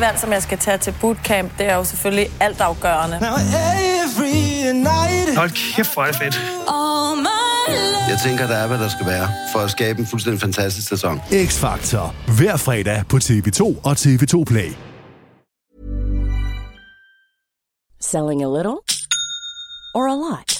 det valg, som jeg skal tage til bootcamp, det er jo selvfølgelig altafgørende. Hold kæft, hvor er det fedt. Jeg tænker, der er, hvad der skal være, for at skabe en fuldstændig fantastisk sæson. X-Factor. Hver fredag på TV2 og TV2 Play. Selling a little or a lot?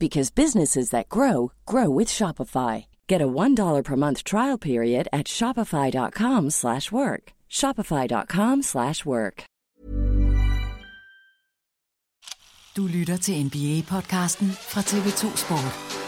because businesses that grow grow with Shopify. Get a $1 per month trial period at Shopify.com slash work. Shopify.com slash work. Du lytter til NBA-podcasten fra TV2 Sport.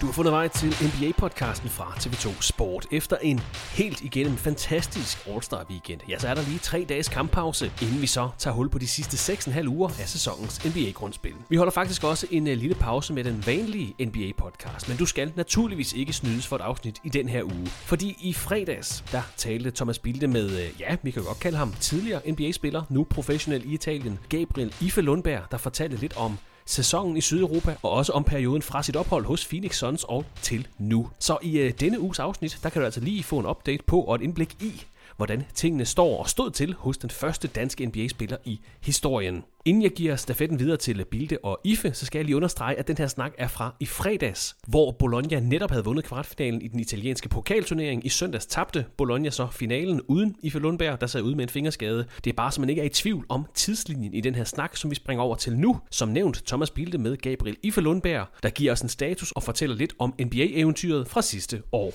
Du har fundet vej til NBA-podcasten fra TV2 Sport. Efter en helt igennem fantastisk All-Star weekend, ja, så er der lige tre dages kamppause, inden vi så tager hul på de sidste 6,5 uger af sæsonens NBA-grundspil. Vi holder faktisk også en øh, lille pause med den vanlige NBA-podcast, men du skal naturligvis ikke snydes for et afsnit i den her uge. Fordi i fredags, der talte Thomas Bilde med, øh, ja, vi kan godt kalde ham tidligere NBA-spiller, nu professionel i Italien, Gabriel Ife Lundberg, der fortalte lidt om sæsonen i Sydeuropa, og også om perioden fra sit ophold hos Phoenix Suns og til nu. Så i øh, denne uges afsnit, der kan du altså lige få en update på og et indblik i, hvordan tingene står og stod til hos den første danske NBA-spiller i historien. Inden jeg giver stafetten videre til Bilde og Ife, så skal jeg lige understrege, at den her snak er fra i fredags, hvor Bologna netop havde vundet kvartfinalen i den italienske pokalturnering. I søndags tabte Bologna så finalen uden Ife Lundberg, der sad ude med en fingerskade. Det er bare, så man ikke er i tvivl om tidslinjen i den her snak, som vi springer over til nu. Som nævnt, Thomas Bilde med Gabriel Ife Lundberg, der giver os en status og fortæller lidt om NBA-eventyret fra sidste år.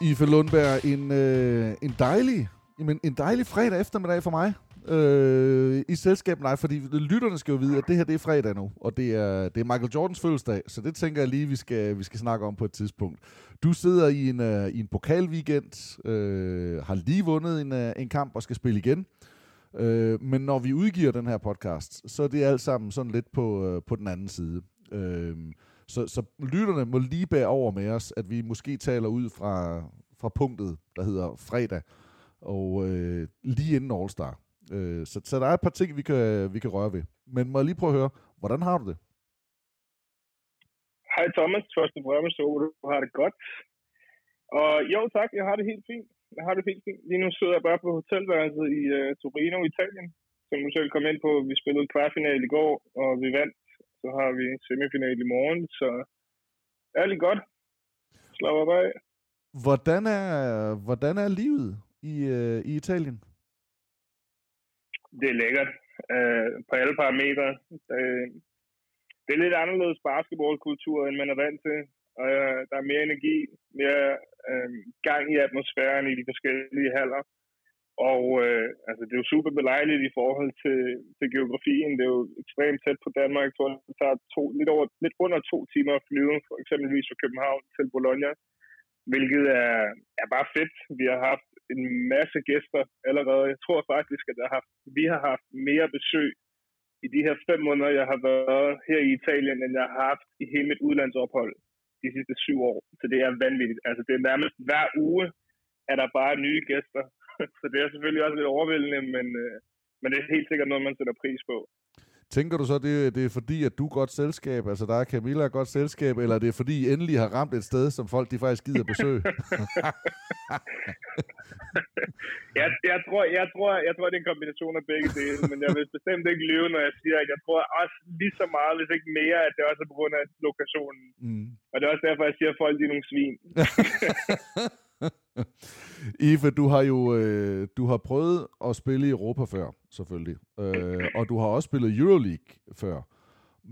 Ife Lundberg, en, øh, en dejlig jamen, en dejlig fredag eftermiddag for mig. Øh, I selskab nej, fordi lytterne skal jo vide, at det her det er fredag nu, og det er, det er Michael Jordans fødselsdag, så det tænker jeg lige, vi skal, vi skal snakke om på et tidspunkt. Du sidder i en, øh, i en pokalweekend, øh, har lige vundet en, øh, en kamp og skal spille igen. Øh, men når vi udgiver den her podcast, så er det alt sammen sådan lidt på, øh, på den anden side. Øh, så, så lytterne må lige bære over med os, at vi måske taler ud fra, fra punktet, der hedder fredag, og øh, lige inden All-Star. Øh, så, så der er et par ting, vi kan, vi kan røre ved. Men må jeg lige prøve at høre, hvordan har du det? Hej Thomas, først og fremmest håber du har det godt. Og jo tak, jeg har det helt fint. Jeg har det helt fint. Lige nu sidder jeg bare på hotelværelset i uh, Torino, Italien, som du selv kom ind på. Vi spillede kvartfinal i går, og vi vandt. Så har vi semifinal i morgen, så er det godt. Slap op af. Hvordan er, hvordan er livet i, øh, i Italien? Det er lækkert øh, på alle parametre. Øh, det er lidt anderledes basketballkultur, end man er vant til. Og øh, der er mere energi, mere øh, gang i atmosfæren i de forskellige haller. Og øh, altså, det er jo super belejligt i forhold til, til geografien. Det er jo ekstremt tæt på Danmark. Jeg tror, det tager to, lidt, over, lidt under to timer at flyve, for eksempelvis fra København til Bologna. Hvilket er, er bare fedt. Vi har haft en masse gæster allerede. Jeg tror faktisk, at jeg har haft, vi har haft mere besøg i de her fem måneder, jeg har været her i Italien, end jeg har haft i hele mit udlandsophold de sidste syv år. Så det er vanvittigt. Altså det er nærmest hver uge, er der bare nye gæster. Så det er selvfølgelig også lidt overvældende, men, øh, men det er helt sikkert noget, man sætter pris på. Tænker du så, det, det er fordi, at du er godt selskab, altså der er Camilla er godt selskab, eller det er fordi, I endelig har ramt et sted, som folk de faktisk gider besøge? jeg, jeg, tror, jeg, tror, jeg tror, det er en kombination af begge dele, men jeg vil bestemt ikke lyve, når jeg siger, at jeg tror også lige så meget, hvis ikke mere, at det også er på grund af lokationen. Mm. Og det er også derfor, jeg siger, at folk de er nogle svin. Ife, du har jo øh, du har prøvet at spille i Europa før, selvfølgelig. Øh, og du har også spillet Euroleague før.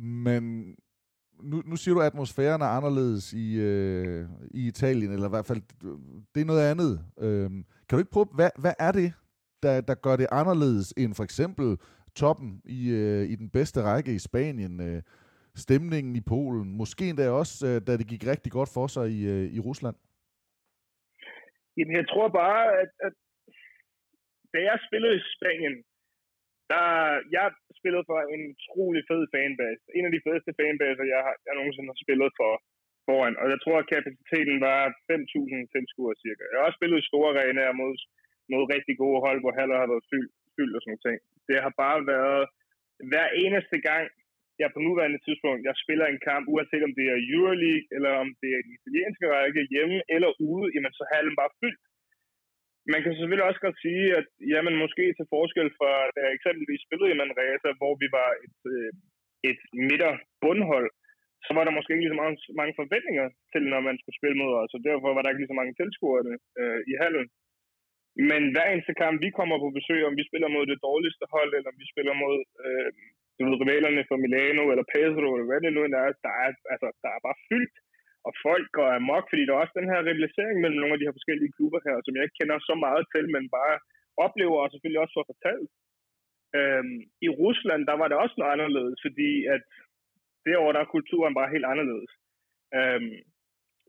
Men nu, nu siger du, at atmosfæren er anderledes i, øh, i Italien, eller i hvert fald, det er noget andet. Øh, kan du ikke prøve, hvad, hvad er det, der, der gør det anderledes end for eksempel toppen i, øh, i den bedste række i Spanien, øh, stemningen i Polen, måske endda også, øh, da det gik rigtig godt for sig i, øh, i Rusland? Jamen, jeg tror bare, at, at da jeg spillede i Spanien, der, jeg spillede for en utrolig fed fanbase. En af de fedeste fanbaser, jeg, har, jeg nogensinde har spillet for foran. Og jeg tror, at kapaciteten var 5.000 tilskuere cirka. Jeg har også spillet i store arenaer mod, mod rigtig gode hold, hvor haller har været fyldt, fyldt og sådan noget. Det har bare været hver eneste gang, jeg på nuværende tidspunkt, jeg spiller en kamp, uanset om det er Euroleague, eller om det er den italienske række hjemme eller ude, jamen så har hallen bare fyldt. Man kan selvfølgelig også godt sige, at jamen, måske til forskel fra da jeg eksempelvis spillede i Manresa, hvor vi var et, øh, et et midterbundhold, så var der måske ikke lige så mange, mange forventninger til, når man skulle spille mod os, og derfor var der ikke lige så mange tilskuere øh, i hallen. Men hver eneste kamp, vi kommer på besøg, om vi spiller mod det dårligste hold, eller om vi spiller mod øh, du ved, rivalerne fra Milano eller Pedro, eller hvad det nu er, der er, altså, der er bare fyldt. Og folk går amok, fordi der er også den her rivalisering mellem nogle af de her forskellige klubber her, som jeg ikke kender så meget til, men bare oplever og selvfølgelig også får fortalt. Øhm, I Rusland, der var det også noget anderledes, fordi at derovre, der er kulturen bare helt anderledes. Øhm,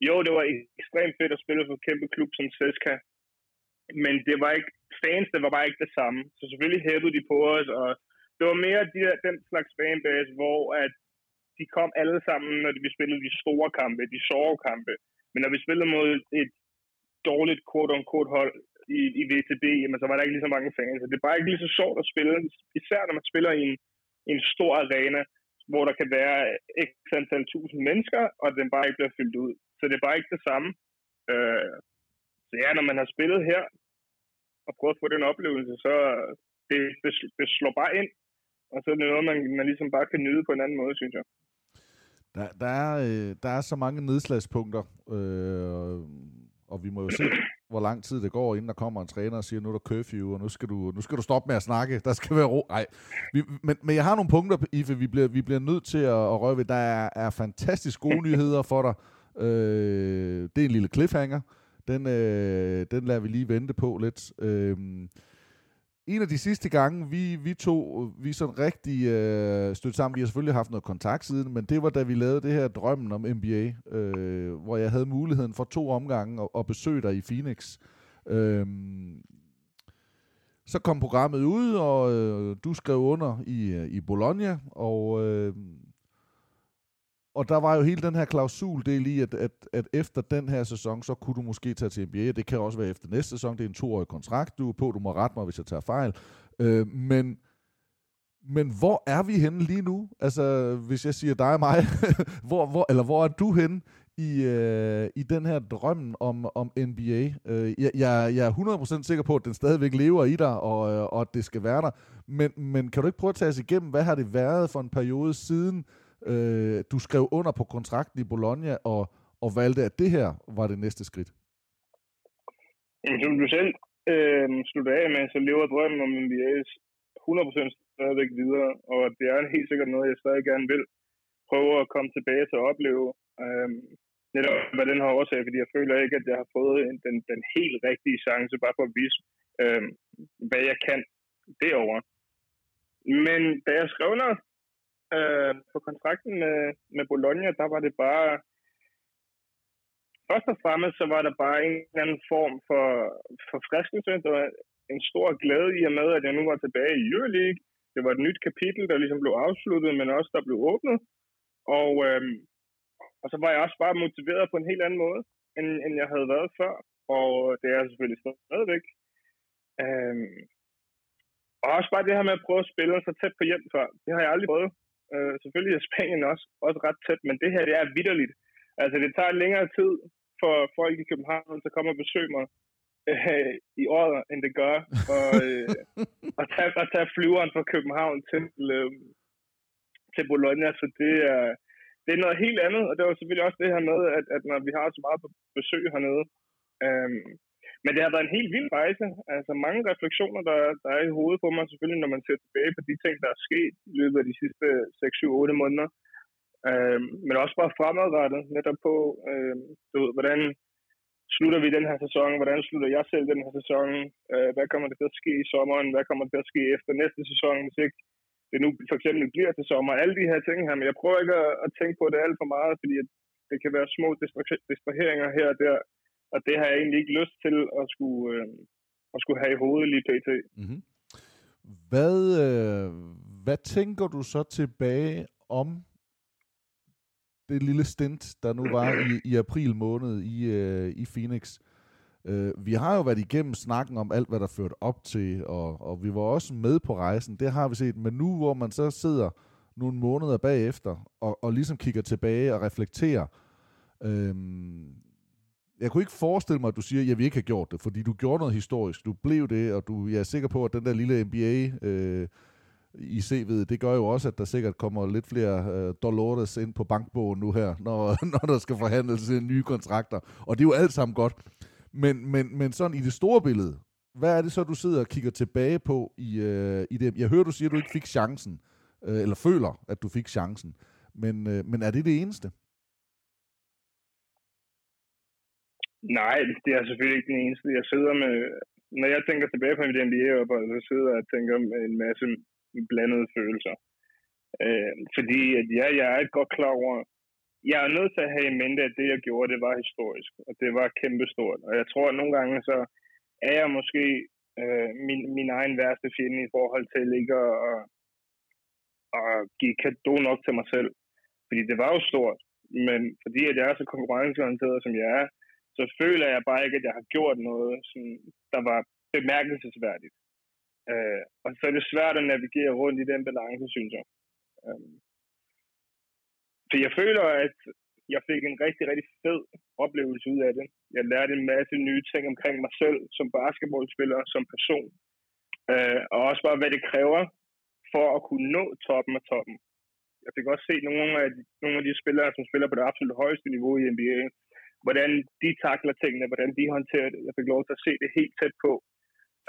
jo, det var ekstremt fedt at spille for en kæmpe klub som CSKA, men det var ikke, fans, det var bare ikke det samme. Så selvfølgelig hævede de på os, og det var mere de der, den slags fanbase, hvor at de kom alle sammen, når vi spillede de store kampe, de sjove kampe. Men når vi spillede mod et dårligt quote-on-quote hold i, i VTB, jamen, så var der ikke lige så mange fans. Så det er bare ikke lige så sjovt at spille, især når man spiller i en, i en stor arena, hvor der kan være x antal tusind mennesker, og den bare ikke bliver fyldt ud. Så det er bare ikke det samme. Øh, så ja, når man har spillet her, og prøvet at få den oplevelse, så det, det, det slår bare ind. Og så er det noget, man, man ligesom bare kan nyde på en anden måde, synes jeg. Der, der, er, øh, der er så mange nedslagspunkter, øh, og vi må jo se, hvor lang tid det går, inden der kommer en træner og siger, nu er der curfew, og nu skal du, nu skal du stoppe med at snakke, der skal være ro. Ej, vi, men, men jeg har nogle punkter, Ife, vi bliver, vi bliver nødt til at, at røre ved. Der er, er fantastisk gode nyheder for dig. Øh, det er en lille cliffhanger. Den, øh, den lader vi lige vente på lidt. Øh, en af de sidste gange, vi, vi to, vi sådan rigtig øh, stødte sammen, vi har selvfølgelig haft noget kontakt siden, men det var da vi lavede det her drømmen om NBA, øh, hvor jeg havde muligheden for to omgange at, at besøge dig i Phoenix. Øh, så kom programmet ud, og øh, du skrev under i, øh, i Bologna, og øh, og der var jo hele den her klausul del i, at, at, at efter den her sæson, så kunne du måske tage til NBA. Det kan også være efter næste sæson. Det er en toårig kontrakt, du er på. Du må rette mig, hvis jeg tager fejl. Øh, men, men hvor er vi henne lige nu? Altså, hvis jeg siger dig og mig, hvor, hvor, eller hvor er du henne i, øh, i den her drøm om, om NBA? Øh, jeg, jeg, jeg er 100% sikker på, at den stadigvæk lever i dig, og, øh, og at det skal være der. Men, men kan du ikke prøve at tage os igennem, hvad har det været for en periode siden, Øh, du skrev under på kontrakten i Bologna, og, og valgte, at det her var det næste skridt. Jamen, som du selv øh, slutter af med, så lever drømmen om NBA 100% stadigvæk videre, og det er helt sikkert noget, jeg stadig gerne vil prøve at komme tilbage til at opleve. Øh, netop hvad den her årsag, fordi jeg føler ikke, at jeg har fået den, den helt rigtige chance, bare for at vise, øh, hvad jeg kan derovre. Men da jeg skrev under Øh, på kontrakten med, med Bologna, der var det bare... Først og fremmest, så var der bare en eller anden form for forfriskelse. Der var en stor glæde i og med, at jeg nu var tilbage i Euroleague. Det var et nyt kapitel, der ligesom blev afsluttet, men også der blev åbnet. Og, øhm, og så var jeg også bare motiveret på en helt anden måde, end, end jeg havde været før. Og det er jeg selvfølgelig stadigvæk. Øhm, og også bare det her med at prøve at spille så tæt på hjem før. Det har jeg aldrig prøvet. Øh, selvfølgelig er Spanien også, også ret tæt, men det her det er vidderligt. Altså, det tager længere tid for folk i København til at komme og besøge mig øh, i året, end det gør og, øh, at, tage, at tage flyveren fra København til, øh, til Bologna. Så det er, det er noget helt andet, og det var selvfølgelig også det her med, at, at når vi har så meget besøg hernede, øh, men det har været en helt vild rejse. Altså mange refleksioner, der, der er i hovedet på mig, selvfølgelig, når man ser tilbage på de ting, der er sket i løbet af de sidste 6-7-8 måneder. Øh, men også bare fremadrettet, netop på, øh, du ved, hvordan slutter vi den her sæson, hvordan slutter jeg selv den her sæson, øh, hvad kommer der til at ske i sommeren, hvad kommer der til at ske efter næste sæson, hvis ikke det nu for eksempel bliver til sommer, alle de her ting her, men jeg prøver ikke at, at tænke på det alt for meget, fordi det kan være små distraheringer her og der, og det har jeg egentlig ikke lyst til at skulle, øh, at skulle have i hovedet lige pt. Mm-hmm. Hvad, øh, hvad tænker du så tilbage om det lille stint, der nu var i, i april måned i, øh, i Phoenix. Øh, vi har jo været igennem snakken om alt, hvad der førte op til, og, og vi var også med på rejsen. Det har vi set. Men nu, hvor man så sidder nogle måneder bagefter, og, og ligesom kigger tilbage og reflekterer, øh, jeg kunne ikke forestille mig, at du siger, at jeg vil ikke have gjort det, fordi du gjorde noget historisk. Du blev det, og du, jeg er sikker på, at den der lille NBA... Øh, i CV'et, det gør jo også, at der sikkert kommer lidt flere øh, Dolores ind på bankbogen nu her, når, når der skal forhandles øh, nye kontrakter. Og det er jo alt sammen godt. Men, men, men sådan i det store billede, hvad er det så, du sidder og kigger tilbage på i, øh, i det? Jeg hører, du siger, at du ikke fik chancen, øh, eller føler, at du fik chancen. Men, øh, men er det det eneste? Nej, det er selvfølgelig ikke den eneste. Jeg sidder med, når jeg tænker tilbage på mit NBA-arbejde, så sidder jeg og tænker med en masse blandede følelser. Øh, fordi at ja, jeg er godt klar over, jeg er nødt til at have i mente, at det, jeg gjorde, det var historisk, og det var kæmpestort. Og jeg tror, at nogle gange, så er jeg måske øh, min, min egen værste fjende i forhold til ikke at, at, at give kado nok til mig selv. Fordi det var jo stort, men fordi at jeg er så konkurrenceorienteret, som jeg er, så føler jeg bare ikke, at jeg har gjort noget, som, der var bemærkelsesværdigt. Øh, og så er det svært at navigere rundt i den balance, synes jeg. Øh, for jeg føler, at jeg fik en rigtig, rigtig fed oplevelse ud af det. Jeg lærte en masse nye ting omkring mig selv som basketballspiller, som person. Øh, og også bare, hvad det kræver for at kunne nå toppen af toppen. Jeg fik også set nogle af, de, nogle af de spillere, som spiller på det absolut højeste niveau i NBA, hvordan de takler tingene, hvordan de håndterer det. Jeg fik lov til at se det helt tæt på.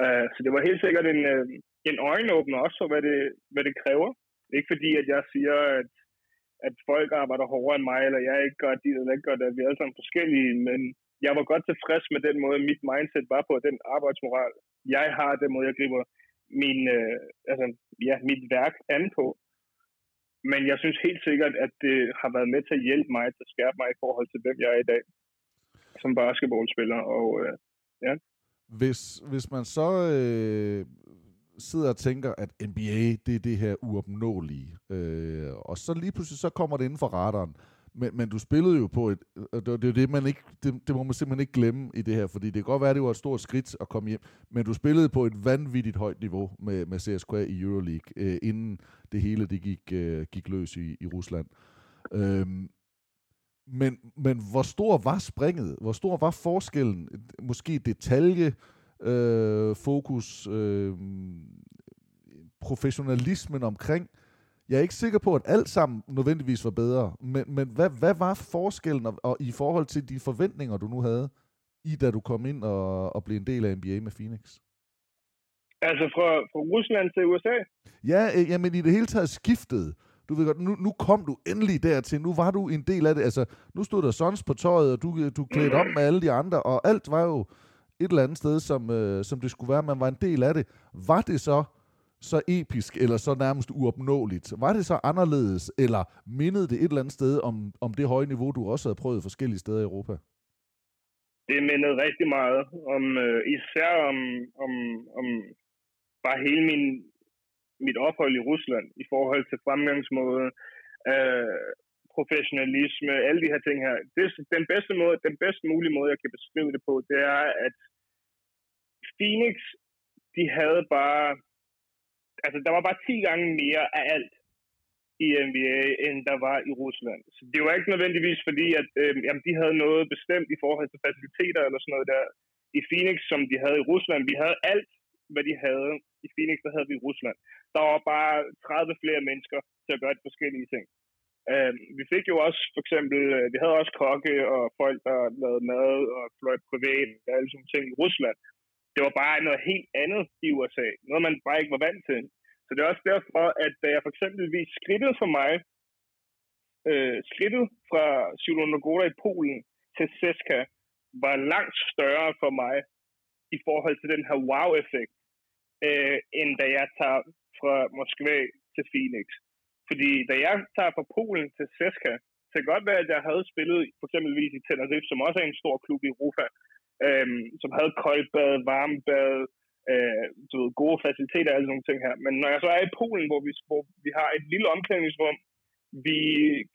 Uh, så det var helt sikkert en, uh, en øjenåbner også for, hvad det, hvad det kræver. Ikke fordi, at jeg siger, at, at folk arbejder hårdere end mig, eller jeg ikke gør det, eller ikke gør det, vi er alle sammen forskellige, men jeg var godt tilfreds med den måde, mit mindset var på, den arbejdsmoral, jeg har, den måde, jeg griber min, uh, altså, ja, mit værk an på. Men jeg synes helt sikkert, at det har været med til at hjælpe mig til at skærpe mig i forhold til, hvem jeg er i dag som basketballspiller. Og, øh, ja. Hvis, hvis man så øh, sidder og tænker, at NBA, det er det her uopnåelige, øh, og så lige pludselig så kommer det inden for radaren, men, men du spillede jo på et, og det, det, det, man ikke, det, det må man simpelthen ikke glemme i det her, fordi det kan godt være, at det var et stort skridt at komme hjem, men du spillede på et vanvittigt højt niveau med, med CSKA i Euroleague, øh, inden det hele det gik, øh, gik løs i, i Rusland. Øhm, men, men hvor stor var springet? Hvor stor var forskellen? Måske detalje, øh, fokus, øh, professionalismen omkring. Jeg er ikke sikker på, at alt sammen nødvendigvis var bedre, men, men hvad, hvad var forskellen og, og i forhold til de forventninger, du nu havde, i da du kom ind og, og blev en del af NBA med Phoenix? Altså fra, fra Rusland til USA? Ja, øh, jamen i det hele taget skiftet du ved godt, nu, nu kom du endelig dertil, nu var du en del af det, altså, nu stod der Sons på tøjet, og du, du klædte om med alle de andre, og alt var jo et eller andet sted, som, øh, som det skulle være, man var en del af det. Var det så så episk, eller så nærmest uopnåeligt? Var det så anderledes, eller mindede det et eller andet sted om, om det høje niveau, du også havde prøvet forskellige steder i Europa? Det mindede rigtig meget om, øh, især om, om, om bare hele min mit ophold i Rusland i forhold til fremgangsmåde, øh, professionalisme, alle de her ting her. Det, den, bedste måde, den bedste mulige måde, jeg kan beskrive det på, det er, at Phoenix, de havde bare, altså der var bare 10 gange mere af alt i NBA, end der var i Rusland. Så det var ikke nødvendigvis fordi, at øh, jamen, de havde noget bestemt i forhold til faciliteter eller sådan noget der i Phoenix, som de havde i Rusland. Vi havde alt, hvad de havde i Phoenix, der havde vi Rusland der var bare 30 flere mennesker til at gøre de forskellige ting. Uh, vi fik jo også, for eksempel, uh, vi havde også kokke og folk, der lavede mad og fløj privat og alle sådan ting i Rusland. Det var bare noget helt andet i USA. Noget, man bare ikke var vant til. Så det er også derfor, at da jeg for eksempelvis skridtet for mig, øh, uh, skridtet fra Silonogora i Polen til Seska, var langt større for mig i forhold til den her wow-effekt, øh, end da jeg tager fra Moskva til Phoenix. Fordi da jeg tager fra Polen til Seska, så kan godt være, at jeg havde spillet for eksempelvis i Tenerife, som også er en stor klub i Europa, øh, som havde koldbad, varmebad, øh, du ved, gode faciliteter og alle sådan nogle ting her. Men når jeg så er i Polen, hvor vi, hvor vi har et lille omklædningsrum, vi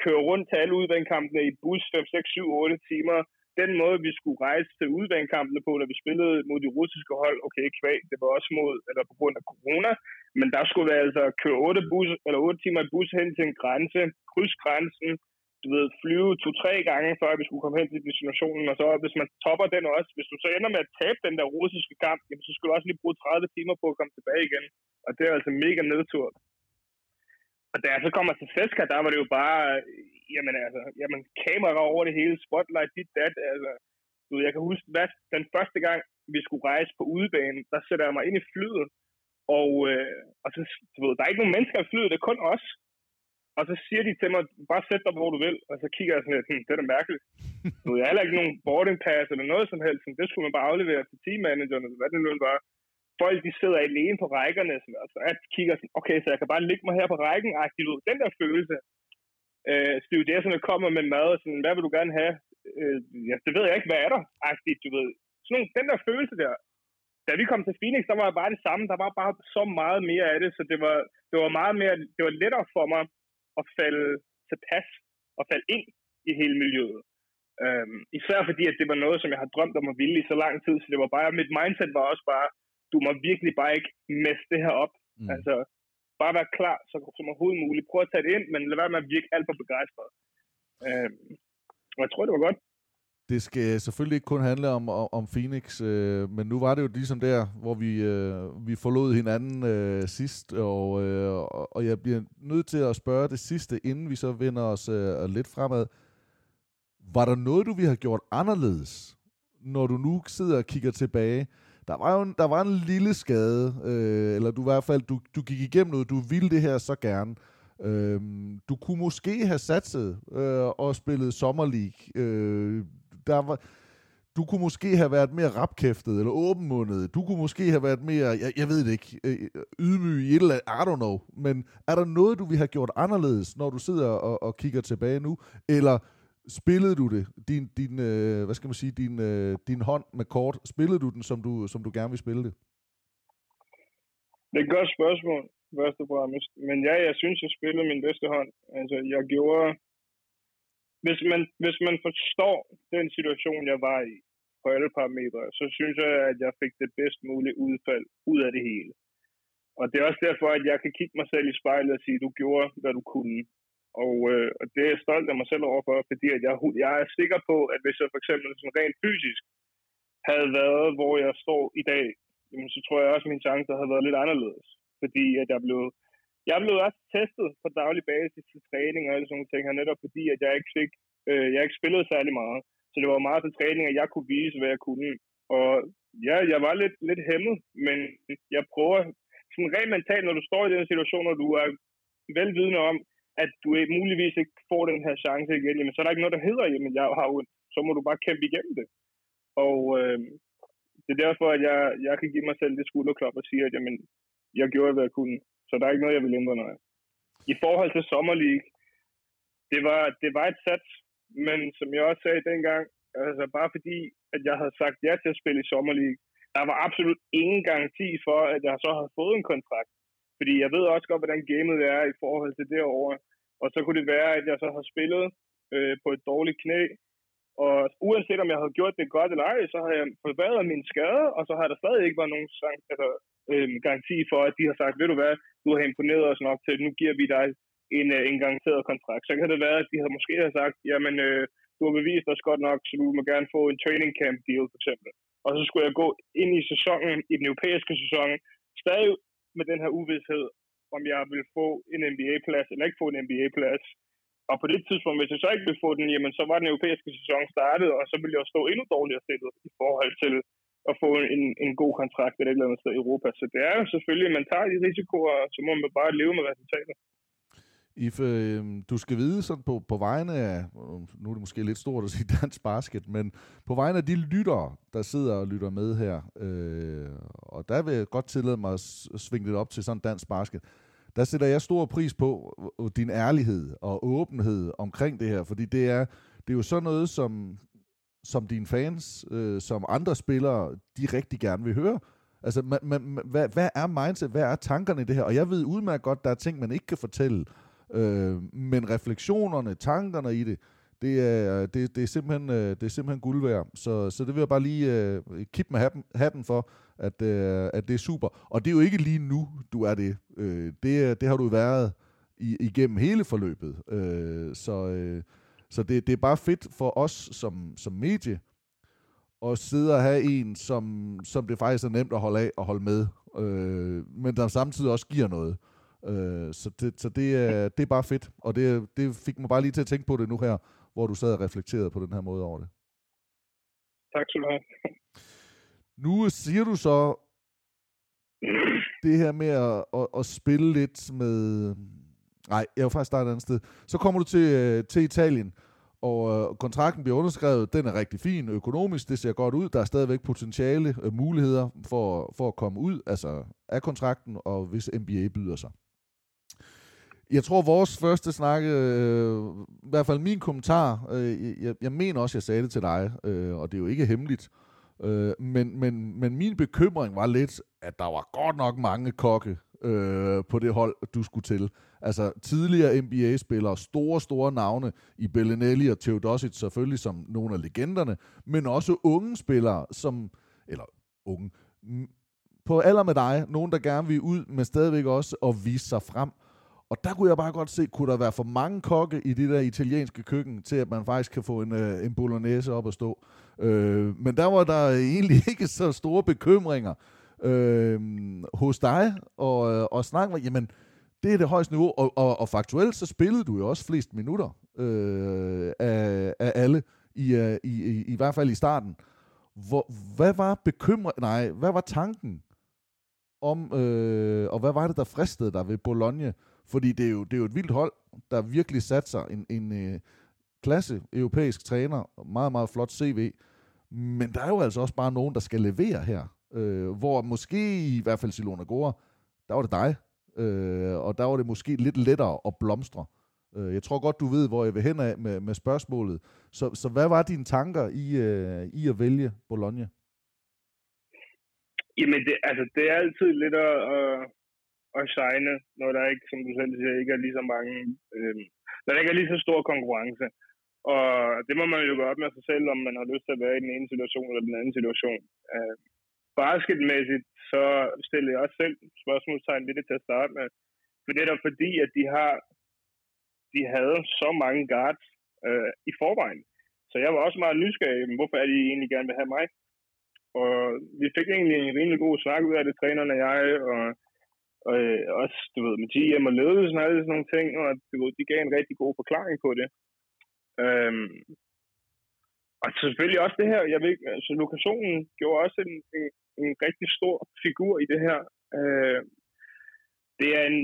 kører rundt til alle udbanekampene i bus 5, 6, 7, 8 timer. Den måde, vi skulle rejse til udvandkampene på, da vi spillede mod de russiske hold, okay, kvæg, det var også mod, eller på grund af corona, men der skulle vi altså køre 8, bus, eller 8 timer i bus hen til en grænse, kryds grænsen, du ved, flyve to-tre gange, før vi skulle komme hen til destinationen, og så hvis man topper den også, hvis du så ender med at tabe den der russiske kamp, jamen, så skulle du også lige bruge 30 timer på at komme tilbage igen. Og det er altså mega nedtur. Og da jeg så kommer til Ceska, der var det jo bare, jamen altså, jamen kamera over det hele, spotlight, dit dat, altså. Du ved, jeg kan huske, hvad, den første gang, vi skulle rejse på udebanen, der sætter jeg mig ind i flyet, og, øh, og så, du ved, der er ikke nogen mennesker i flyet, det er kun os. Og så siger de til mig, bare sæt dig, hvor du vil. Og så kigger jeg sådan lidt, hm, det er da mærkeligt. Du ved, jeg har heller ikke nogen boarding pass eller noget som helst. Det skulle man bare aflevere til teammanageren, eller hvad det nu var. Folk, de sidder alene på rækkerne, sådan, og så jeg kigger sådan, okay, så jeg kan bare ligge mig her på rækken, agtigt ud. Den der følelse. Øh, stewardesserne kommer med mad, og sådan, hvad vil du gerne have? Øh, ja, det ved jeg ikke, hvad er der? Agtigt, du ved. Sådan nogle, den der følelse der. Da vi kom til Phoenix, der var bare det samme. Der var bare så meget mere af det, så det var, det var meget mere, det var lettere for mig at falde tilpas og falde ind i hele miljøet. Øhm, især fordi, at det var noget, som jeg har drømt om at ville i så lang tid, så det var bare, mit mindset var også bare, du må virkelig bare ikke messe det her op. Mm. Altså, bare være klar så, som overhovedet muligt. Prøv at tage det ind, men lad være med at virke alt for begejstret. Øhm, og jeg tror, det var godt. Det skal selvfølgelig ikke kun handle om, om, om Phoenix, øh, men nu var det jo ligesom der, hvor vi, øh, vi forlod hinanden øh, sidst, og, øh, og jeg bliver nødt til at spørge det sidste, inden vi så vender os øh, lidt fremad. Var der noget, du vi har gjort anderledes, når du nu sidder og kigger tilbage? Der var jo en, der var en lille skade, øh, eller du i hvert fald, du, du gik igennem noget, du ville det her så gerne. Øh, du kunne måske have satset øh, og spillet Sommerleague. Øh, der var, du kunne måske have været mere rapkæftet eller åbenmundet. Du kunne måske have været mere, jeg, jeg ved det ikke, øh, ydmyg i et eller andet, I don't know. Men er der noget, du vil have gjort anderledes, når du sidder og, og kigger tilbage nu? Eller spillede du det? Din, din øh, hvad skal man sige, din, øh, din hånd med kort, spillede du den, som du, som du gerne vil spille det? Det er et godt spørgsmål, først og fremmest. Men ja, jeg synes, jeg spillede min bedste hånd. Altså, jeg gjorde hvis man, hvis man forstår den situation, jeg var i på alle parametre, så synes jeg, at jeg fik det bedst mulige udfald ud af det hele. Og det er også derfor, at jeg kan kigge mig selv i spejlet og sige, du gjorde, hvad du kunne. Og, øh, og det er jeg stolt af mig selv overfor, fordi at jeg, jeg er sikker på, at hvis jeg for eksempel sådan rent fysisk havde været, hvor jeg står i dag, jamen, så tror jeg også, at min chance havde været lidt anderledes. Fordi at jeg blev jeg blev også testet på daglig basis til træning og alle sådan nogle ting her, netop fordi, at jeg ikke fik, øh, jeg ikke spillede særlig meget. Så det var meget til træning, at jeg kunne vise, hvad jeg kunne. Og ja, jeg var lidt, lidt hæmmet, men jeg prøver sådan rent mentalt, når du står i den situation, og du er velvidende om, at du muligvis ikke får den her chance igen, jamen, så er der ikke noget, der hedder, jamen jeg har ondt. Så må du bare kæmpe igennem det. Og øh, det er derfor, at jeg, jeg kan give mig selv det skulderklop og sige, at jamen, jeg gjorde, hvad jeg kunne. Så der er ikke noget, jeg vil ændre noget. I forhold til Summer det var, det var et sats, men som jeg også sagde dengang, altså bare fordi, at jeg havde sagt ja til at spille i Summer der var absolut ingen garanti for, at jeg så havde fået en kontrakt. Fordi jeg ved også godt, hvordan gamet er i forhold til derovre. Og så kunne det være, at jeg så har spillet øh, på et dårligt knæ. Og uanset om jeg havde gjort det godt eller ej, så har jeg forbedret min skade, og så har der stadig ikke været nogen altså, øh, garanti for, at de har sagt, ved du hvad, du har imponeret os nok til, nu giver vi dig en, øh, en garanteret kontrakt. Så kan det være, at de havde måske har sagt, jamen, øh, du har bevist os godt nok, så du må gerne få en training camp deal, for eksempel. Og så skulle jeg gå ind i sæsonen, i den europæiske sæson, stadig med den her uvidshed, om jeg vil få en NBA-plads eller ikke få en NBA-plads. Og på det tidspunkt, hvis jeg så ikke ville få den, jamen så var den europæiske sæson startet, og så ville jeg stå endnu dårligere stillet i forhold til at få en, en god kontrakt et eller andet sted i Europa. Så det er jo selvfølgelig, at man tager de risikoer, og så må man bare leve med resultatet. If, øh, du skal vide sådan på, på vegne af, øh, nu er det måske lidt stort at sige dansk basket, men på vegne af de lyttere, der sidder og lytter med her, øh, og der vil jeg godt tillade mig at svinge lidt op til sådan dansk basket, der sætter jeg stor pris på øh, din ærlighed og åbenhed omkring det her, fordi det er, det er jo sådan noget, som, som dine fans, øh, som andre spillere, de rigtig gerne vil høre. Altså, man, man, hvad, hvad er mindset, hvad er tankerne i det her? Og jeg ved udmærket godt, der er ting, man ikke kan fortælle, øh, men refleksionerne, tankerne i det, det er, det, det er, simpelthen, øh, det er simpelthen guld værd. Så, så det vil jeg bare lige øh, uh, keep med hatten, hatten for, at, uh, at det er super. Og det er jo ikke lige nu, du er det. Uh, det, det har du været i, igennem hele forløbet. Uh, så uh, så det, det er bare fedt for os som, som medie, at sidde og have en, som, som det faktisk er nemt at holde af og holde med, øh, men der samtidig også giver noget. Øh, så det, så det, er, det er bare fedt, og det, det fik mig bare lige til at tænke på det nu her, hvor du sad og reflekterede på den her måde over det. Tak skal du have. Nu siger du så det her med at, at, at spille lidt med... Nej, jeg vil faktisk starte et andet sted. Så kommer du til, øh, til Italien, og øh, kontrakten bliver underskrevet. Den er rigtig fin økonomisk. Det ser godt ud. Der er stadigvæk potentiale, øh, muligheder for, for at komme ud altså af kontrakten, og hvis NBA byder sig. Jeg tror, vores første snak, øh, i hvert fald min kommentar, øh, jeg, jeg mener også, jeg sagde det til dig, øh, og det er jo ikke hemmeligt, øh, men, men, men min bekymring var lidt, at der var godt nok mange kokke øh, på det hold, du skulle til. Altså tidligere NBA-spillere, store, store navne i Bellinelli og Teodosic selvfølgelig som nogle af legenderne, men også unge spillere, som, eller unge, på alder med dig, nogen der gerne vil ud, men stadigvæk også at vise sig frem. Og der kunne jeg bare godt se, kunne der være for mange kokke i det der italienske køkken, til at man faktisk kan få en, øh, en bolognese op at stå. Øh, men der var der egentlig ikke så store bekymringer øh, hos dig, og, øh, og snakke med, jamen, det er det højeste niveau, og, og, og faktuelt så spillede du jo også flest minutter øh, af, af alle, i, øh, i, i, i hvert fald i starten. Hvor, hvad var bekymret, nej, hvad var tanken om, øh, og hvad var det, der fristede dig ved Bologna? Fordi det er jo, det er jo et vildt hold, der virkelig satte sig en, en øh, klasse europæisk træner, meget, meget flot CV, men der er jo altså også bare nogen, der skal levere her. Øh, hvor måske i hvert fald Silona Gore, der var det dig, øh, og der var det måske lidt lettere at blomstre. Øh, jeg tror godt, du ved, hvor jeg vil hen af med, med spørgsmålet. Så, så hvad var dine tanker i, øh, i at vælge Bologna? Jamen, det, altså, det er altid lidt at, at, at shine, når der ikke, som du selv siger, ikke er lige så mange, øh, når der ikke er lige så stor konkurrence. Og det må man jo gøre op med sig selv, om man har lyst til at være i den ene situation eller den anden situation. Øh, basketmæssigt, så stiller jeg også selv spørgsmålstegn lidt til at starte med. For det er fordi, at de har de havde så mange guards øh, i forvejen. Så jeg var også meget nysgerrig, hvorfor er de egentlig gerne vil have mig? Og vi fik egentlig en rimelig god snak ud af det, trænerne og jeg, og, og øh, også, du ved, med GM og ledelsen og alle sådan nogle ting, og du ved, de gav en rigtig god forklaring på det. Øhm, og selvfølgelig også det her, jeg ved altså lokationen gjorde også en, en, en rigtig stor figur i det her. Øh, det er en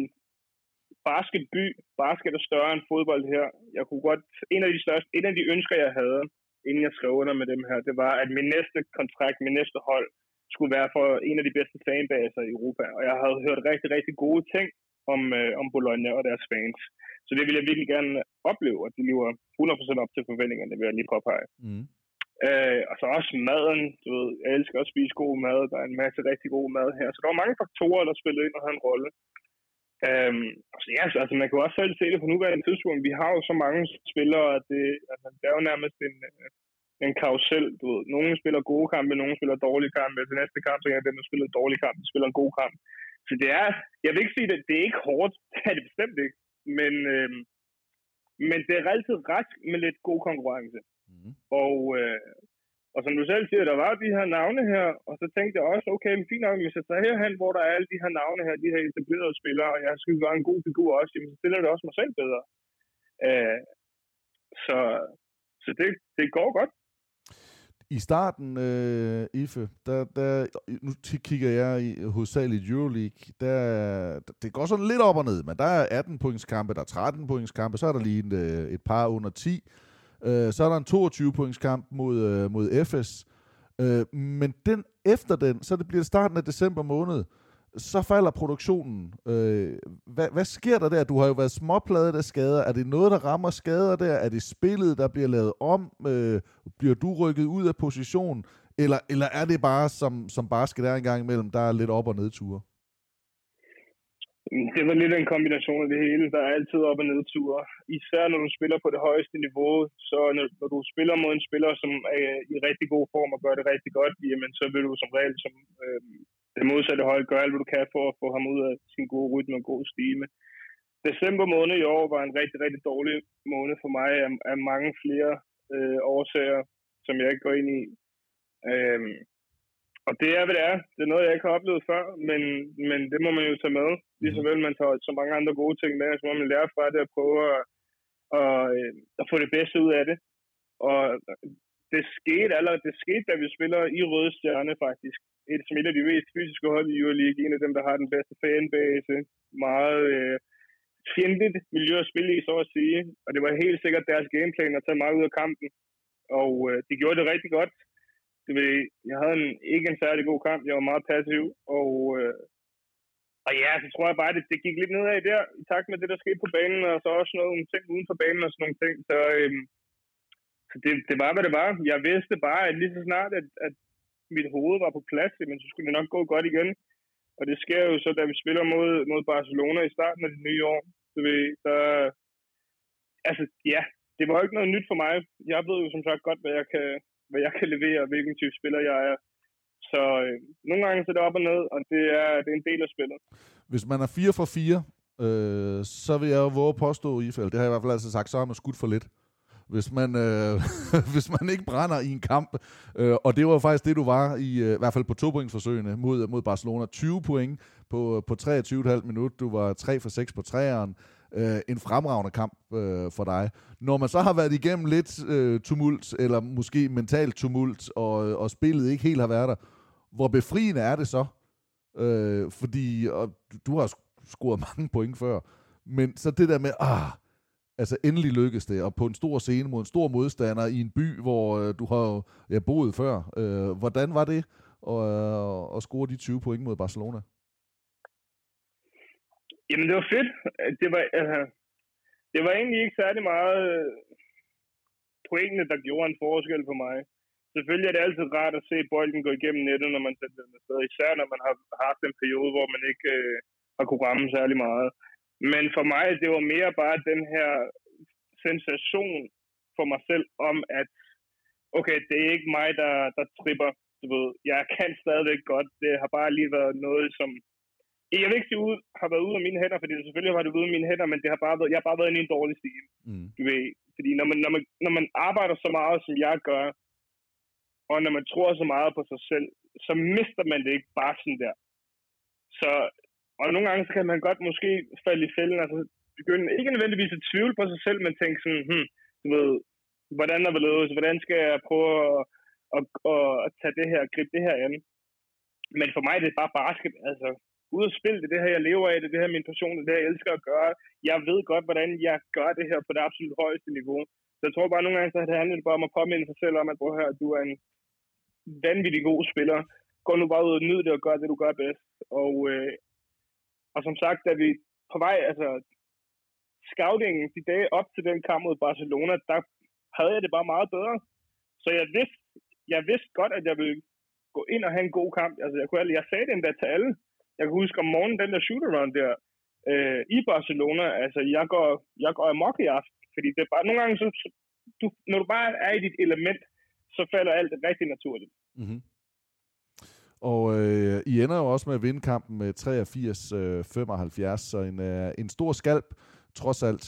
basketby. Basket er større end fodbold her. Jeg kunne godt, en af de største, en af de ønsker, jeg havde, inden jeg skrev under med dem her, det var, at min næste kontrakt, min næste hold, skulle være for en af de bedste fanbaser i Europa. Og jeg havde hørt rigtig, rigtig gode ting om, øh, om Bologna og deres fans. Så det vil jeg virkelig gerne opleve, at de lever 100% op til forventningerne, vil jeg lige påpege. Mm. Øh, og så også maden. Du ved, jeg elsker at spise god mad. Der er en masse rigtig god mad her. Så der var mange faktorer, der spillede ind og havde en rolle. Øhm, altså, ja, altså, man kan også selv se det på nuværende tidspunkt. Vi har jo så mange spillere, at det, altså, det er jo nærmest en, øh, en karusel. Du ved. Nogle spiller gode kampe, nogle spiller dårlige kampe. Til næste kamp, så er dem, der spiller dårlige kampe, spiller en god kamp. Så det er, jeg vil ikke sige, at det er ikke hårdt. Det er det bestemt ikke. Men, øhm, men det er altid ret med lidt god konkurrence. Mm. Og, øh, og som du selv siger, der var de her navne her, og så tænkte jeg også, okay, men fint nok, hvis jeg tager herhen, hvor der er alle de her navne her, de her etablerede spillere, og jeg skal være en god figur også, jamen, så stiller det også mig selv bedre. Øh, så så det, det går godt. I starten, øh, Ife, der, der, nu kigger jeg i hovedsageligt Euroleague, der, det går sådan lidt op og ned, men der er 18 points kampe, der er 13 points kampe, så er der lige en, øh, et par under 10, øh, så er der en 22 points kamp mod, øh, mod FS, øh, men den, efter den, så det bliver det starten af december måned, så falder produktionen. Øh, hvad, hvad sker der der? Du har jo været småpladet af skader. Er det noget, der rammer skader der? Er det spillet, der bliver lavet om? Øh, bliver du rykket ud af position? Eller, eller er det bare, som, som basket er en gang imellem, der er lidt op- og nedture? Det var lidt en kombination af det hele. Der er altid op- og nedture. Især når du spiller på det højeste niveau, så når, du spiller mod en spiller, som er øh, i rigtig god form og gør det rigtig godt, jamen, så vil du som regel som øh, det modsatte hold gøre alt, hvad du kan for at få ham ud af sin gode rytme og god stime. December måned i år var en rigtig, rigtig dårlig måned for mig af, af mange flere øh, årsager, som jeg ikke går ind i. Øh, og det er, hvad det er. Det er noget, jeg ikke har oplevet før, men, men det må man jo tage med. Ligeså vel man tager så mange andre gode ting med, så må man lære fra det og prøve at, at, øh, at få det bedste ud af det. Og det skete allerede, det skete, da vi spiller i Røde Stjerne faktisk. Et, som et af de mest fysiske hold i Euroleague. En af dem, der har den bedste fanbase. Meget øh, fjendtligt miljø at spille i, så at sige. Og det var helt sikkert deres gameplan at tage meget ud af kampen. Og øh, de gjorde det rigtig godt. Det ved, jeg havde en, ikke en særlig god kamp. Jeg var meget passiv. Og, øh, og ja, så tror jeg bare, det, det gik lidt nedad der, i takt med det, der skete på banen, og så også noget ting uden for banen og sådan nogle ting. Så, øh, så det, det var, hvad det var. Jeg vidste bare, at lige så snart, at, at mit hoved var på plads, men så skulle det nok gå godt igen. Og det sker jo så, da vi spiller mod, mod Barcelona i starten af det nye år. Så, vi, så altså, ja, det var jo ikke noget nyt for mig. Jeg ved jo som sagt godt, hvad jeg kan, hvad jeg kan levere, og hvilken type spiller jeg er. Så øh, nogle gange så er det op og ned, og det er, det er en del af spillet. Hvis man er 4 for 4, øh, så vil jeg jo våge at påstå, Ifald, det har jeg i hvert fald altså sagt, så har man skudt for lidt hvis man, øh, hvis man ikke brænder i en kamp. Øh, og det var faktisk det, du var i, øh, i hvert fald på to pointsforsøgene mod, mod Barcelona. 20 point på, på 23,5 minut. Du var 3 for 6 på træeren. Øh, en fremragende kamp øh, for dig. Når man så har været igennem lidt øh, tumult, eller måske mentalt tumult, og, øh, og spillet ikke helt har været der, hvor befriende er det så? Øh, fordi og du har scoret mange point før, men så det der med, ah, altså endelig lykkes det, og på en stor scene mod en stor modstander i en by, hvor øh, du har ja, boet før. Øh, hvordan var det at, øh, at score de 20 point mod Barcelona? Jamen, det var fedt. Det var, altså, det var egentlig ikke særlig meget øh, pointene, der gjorde en forskel for mig. Selvfølgelig er det altid rart at se bolden gå igennem nettet, når man sætter den afsted. Især når man har haft en periode, hvor man ikke øh, har kunne ramme særlig meget. Men for mig, det var mere bare den her sensation for mig selv om, at okay, det er ikke mig, der, der tripper. Du ved, jeg kan stadigvæk godt. Det har bare lige været noget, som jeg vil ikke sige ud, har været ude af mine hænder, fordi det selvfølgelig var det ude af mine hænder, men det har bare været, jeg har bare været inde i en dårlig stil. Mm. Du ved, fordi når man, når, man, når man arbejder så meget, som jeg gør, og når man tror så meget på sig selv, så mister man det ikke bare sådan der. Så og nogle gange så kan man godt måske falde i fælden, altså begynde ikke nødvendigvis at tvivle på sig selv, men tænke sådan, hmm, du ved, hvordan er det hvordan skal jeg prøve at, at, at, at tage det her, gribe det her an. Men for mig det er det bare basket, altså ud og spille det, det her jeg lever af, det, det her min passion, det, det her jeg elsker at gøre. Jeg ved godt, hvordan jeg gør det her på det absolut højeste niveau. Så jeg tror bare nogle gange, så det handler bare om at påminde sig selv om, at her, du er en vanvittig god spiller. Gå nu bare ud og nyd det og gør det, du gør bedst. Og øh, og som sagt, da vi på vej, altså scoutingen de dage op til den kamp mod Barcelona, der havde jeg det bare meget bedre. Så jeg vidste, jeg vidste godt, at jeg ville gå ind og have en god kamp. Altså, jeg, kunne, jeg sagde det endda til alle. Jeg kan huske om morgenen, den der shootaround der øh, i Barcelona, altså, jeg går, jeg går amok i aften. Fordi det er bare, nogle gange, så, du, når du bare er i dit element, så falder alt rigtig naturligt. Mm-hmm. Og øh, I ender jo også med at vinde kampen med 83-75, øh, så en, øh, en stor skalp, trods alt.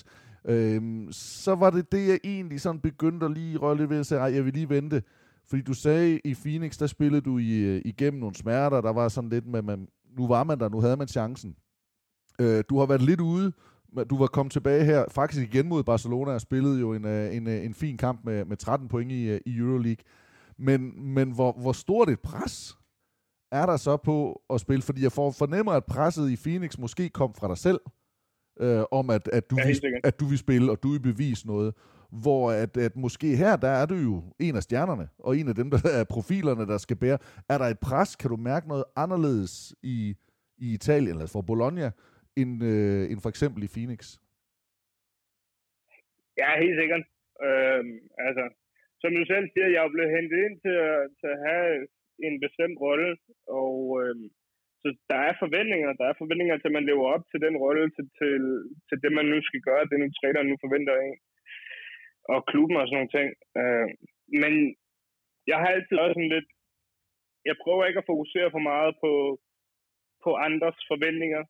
Øhm, så var det det, jeg egentlig sådan begyndte at lige røre lidt ved at sige, jeg vil lige vente. Fordi du sagde, i Phoenix, der spillede du i, øh, igennem nogle smerter, der var sådan lidt med, man, nu var man der, nu havde man chancen. Øh, du har været lidt ude, du var kommet tilbage her, faktisk igen mod Barcelona, og spillede jo en, øh, en, en fin kamp med, med 13 point i, i Euroleague. Men, men hvor, hvor stort et pres er der så på at spille? Fordi jeg får, fornemmer, at presset i Phoenix måske kom fra dig selv, øh, om at, at, du Ja, vil, at du vil spille, og du vil bevise noget. Hvor at, at måske her, der er du jo en af stjernerne, og en af dem, der er profilerne, der skal bære. Er der et pres? Kan du mærke noget anderledes i, i Italien, eller for Bologna, end, øh, end for eksempel i Phoenix? Ja, helt sikkert. Øh, altså, som du selv siger, jeg er blevet hentet ind til, at- til at have en bestemt rolle, og øh, så der er forventninger. Der er forventninger til, at man lever op til den rolle, til, til, til det, man nu skal gøre, det nu træneren nu forventer af en, og klubben og sådan nogle ting. Øh, men jeg har altid også sådan lidt, jeg prøver ikke at fokusere for meget på, på andres forventninger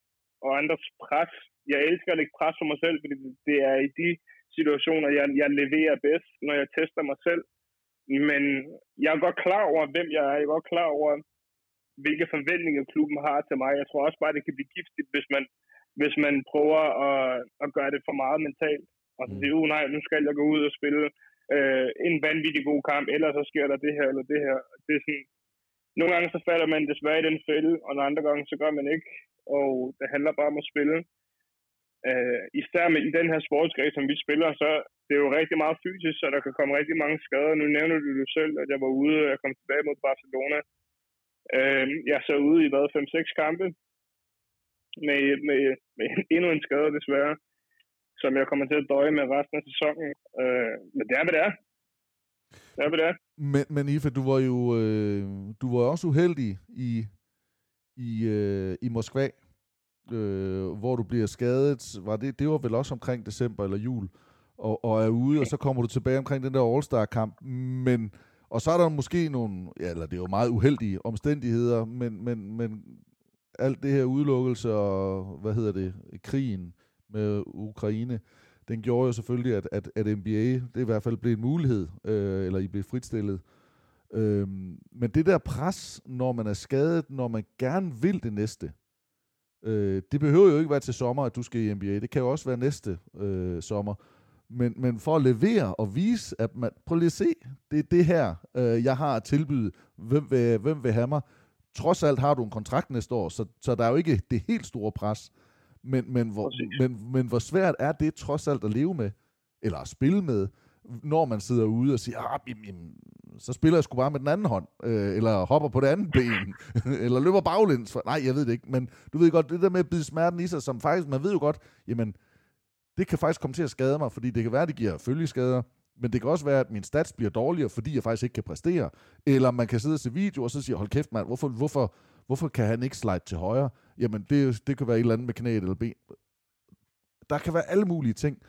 og andres pres. Jeg elsker at lægge pres på mig selv, fordi det- er i de situationer, jeg, jeg leverer bedst, når jeg tester mig selv. Men jeg er godt klar over, hvem jeg er. Jeg er godt klar over, hvilke forventninger klubben har til mig. Jeg tror også bare, det kan blive giftigt, hvis man, hvis man prøver at, at gøre det for meget mentalt. Og så sige, uh, nej, nu skal jeg gå ud og spille øh, en vanvittig god kamp, ellers så sker der det her eller det her. Det er sådan, nogle gange så falder man desværre i den fælde, og nogle andre gange så gør man ikke. Og det handler bare om at spille. Øh, især med, i den her sportsgren, som vi spiller, så det er jo rigtig meget fysisk, så der kan komme rigtig mange skader. Nu nævner du jo selv, at jeg var ude, og jeg kom tilbage mod Barcelona. Øh, jeg så ude i hvad, 5-6 kampe med, med, med endnu en skade desværre, som jeg kommer til at døje med resten af sæsonen. Øh, men det er, hvad det er. Det er, hvad det er. Men, men Ife, du var jo øh, du var også uheldig i, i, øh, i Moskva, øh, hvor du bliver skadet. Var det, det var vel også omkring december eller jul, og, og er ude, og så kommer du tilbage omkring den der All-Star-kamp. Men, og så er der måske nogle, ja, eller det er jo meget uheldige omstændigheder, men, men, men alt det her udelukkelse og, hvad hedder det, krigen med Ukraine, den gjorde jo selvfølgelig, at, at, at NBA, det i hvert fald blev en mulighed, øh, eller I blev fritstillet. Øhm, men det der pres, når man er skadet, når man gerne vil det næste, øh, det behøver jo ikke være til sommer, at du skal i NBA. Det kan jo også være næste øh, sommer. Men, men for at levere og vise, at man, prøv lige at se, det er det her, øh, jeg har at tilbyde. Hvem vil, hvem vil have mig? Trods alt har du en kontrakt næste år, så, så der er jo ikke det helt store pres. Men, men, hvor, Præcis. men, men hvor svært er det trods alt at leve med, eller at spille med, når man sidder ude og siger, ah, jamen, så spiller jeg sgu bare med den anden hånd, øh, eller hopper på det andet ben, eller løber baglæns. For, nej, jeg ved det ikke, men du ved godt, det der med at bide smerten i sig, som faktisk, man ved jo godt, jamen, det kan faktisk komme til at skade mig, fordi det kan være, det giver følgeskader, men det kan også være, at min stats bliver dårligere, fordi jeg faktisk ikke kan præstere. Eller man kan sidde og se video, og så sige, hold kæft mand, hvorfor, hvorfor, hvorfor kan han ikke slide til højre? Jamen, det, det kan være et eller andet med knæet eller ben. Der kan være alle mulige ting.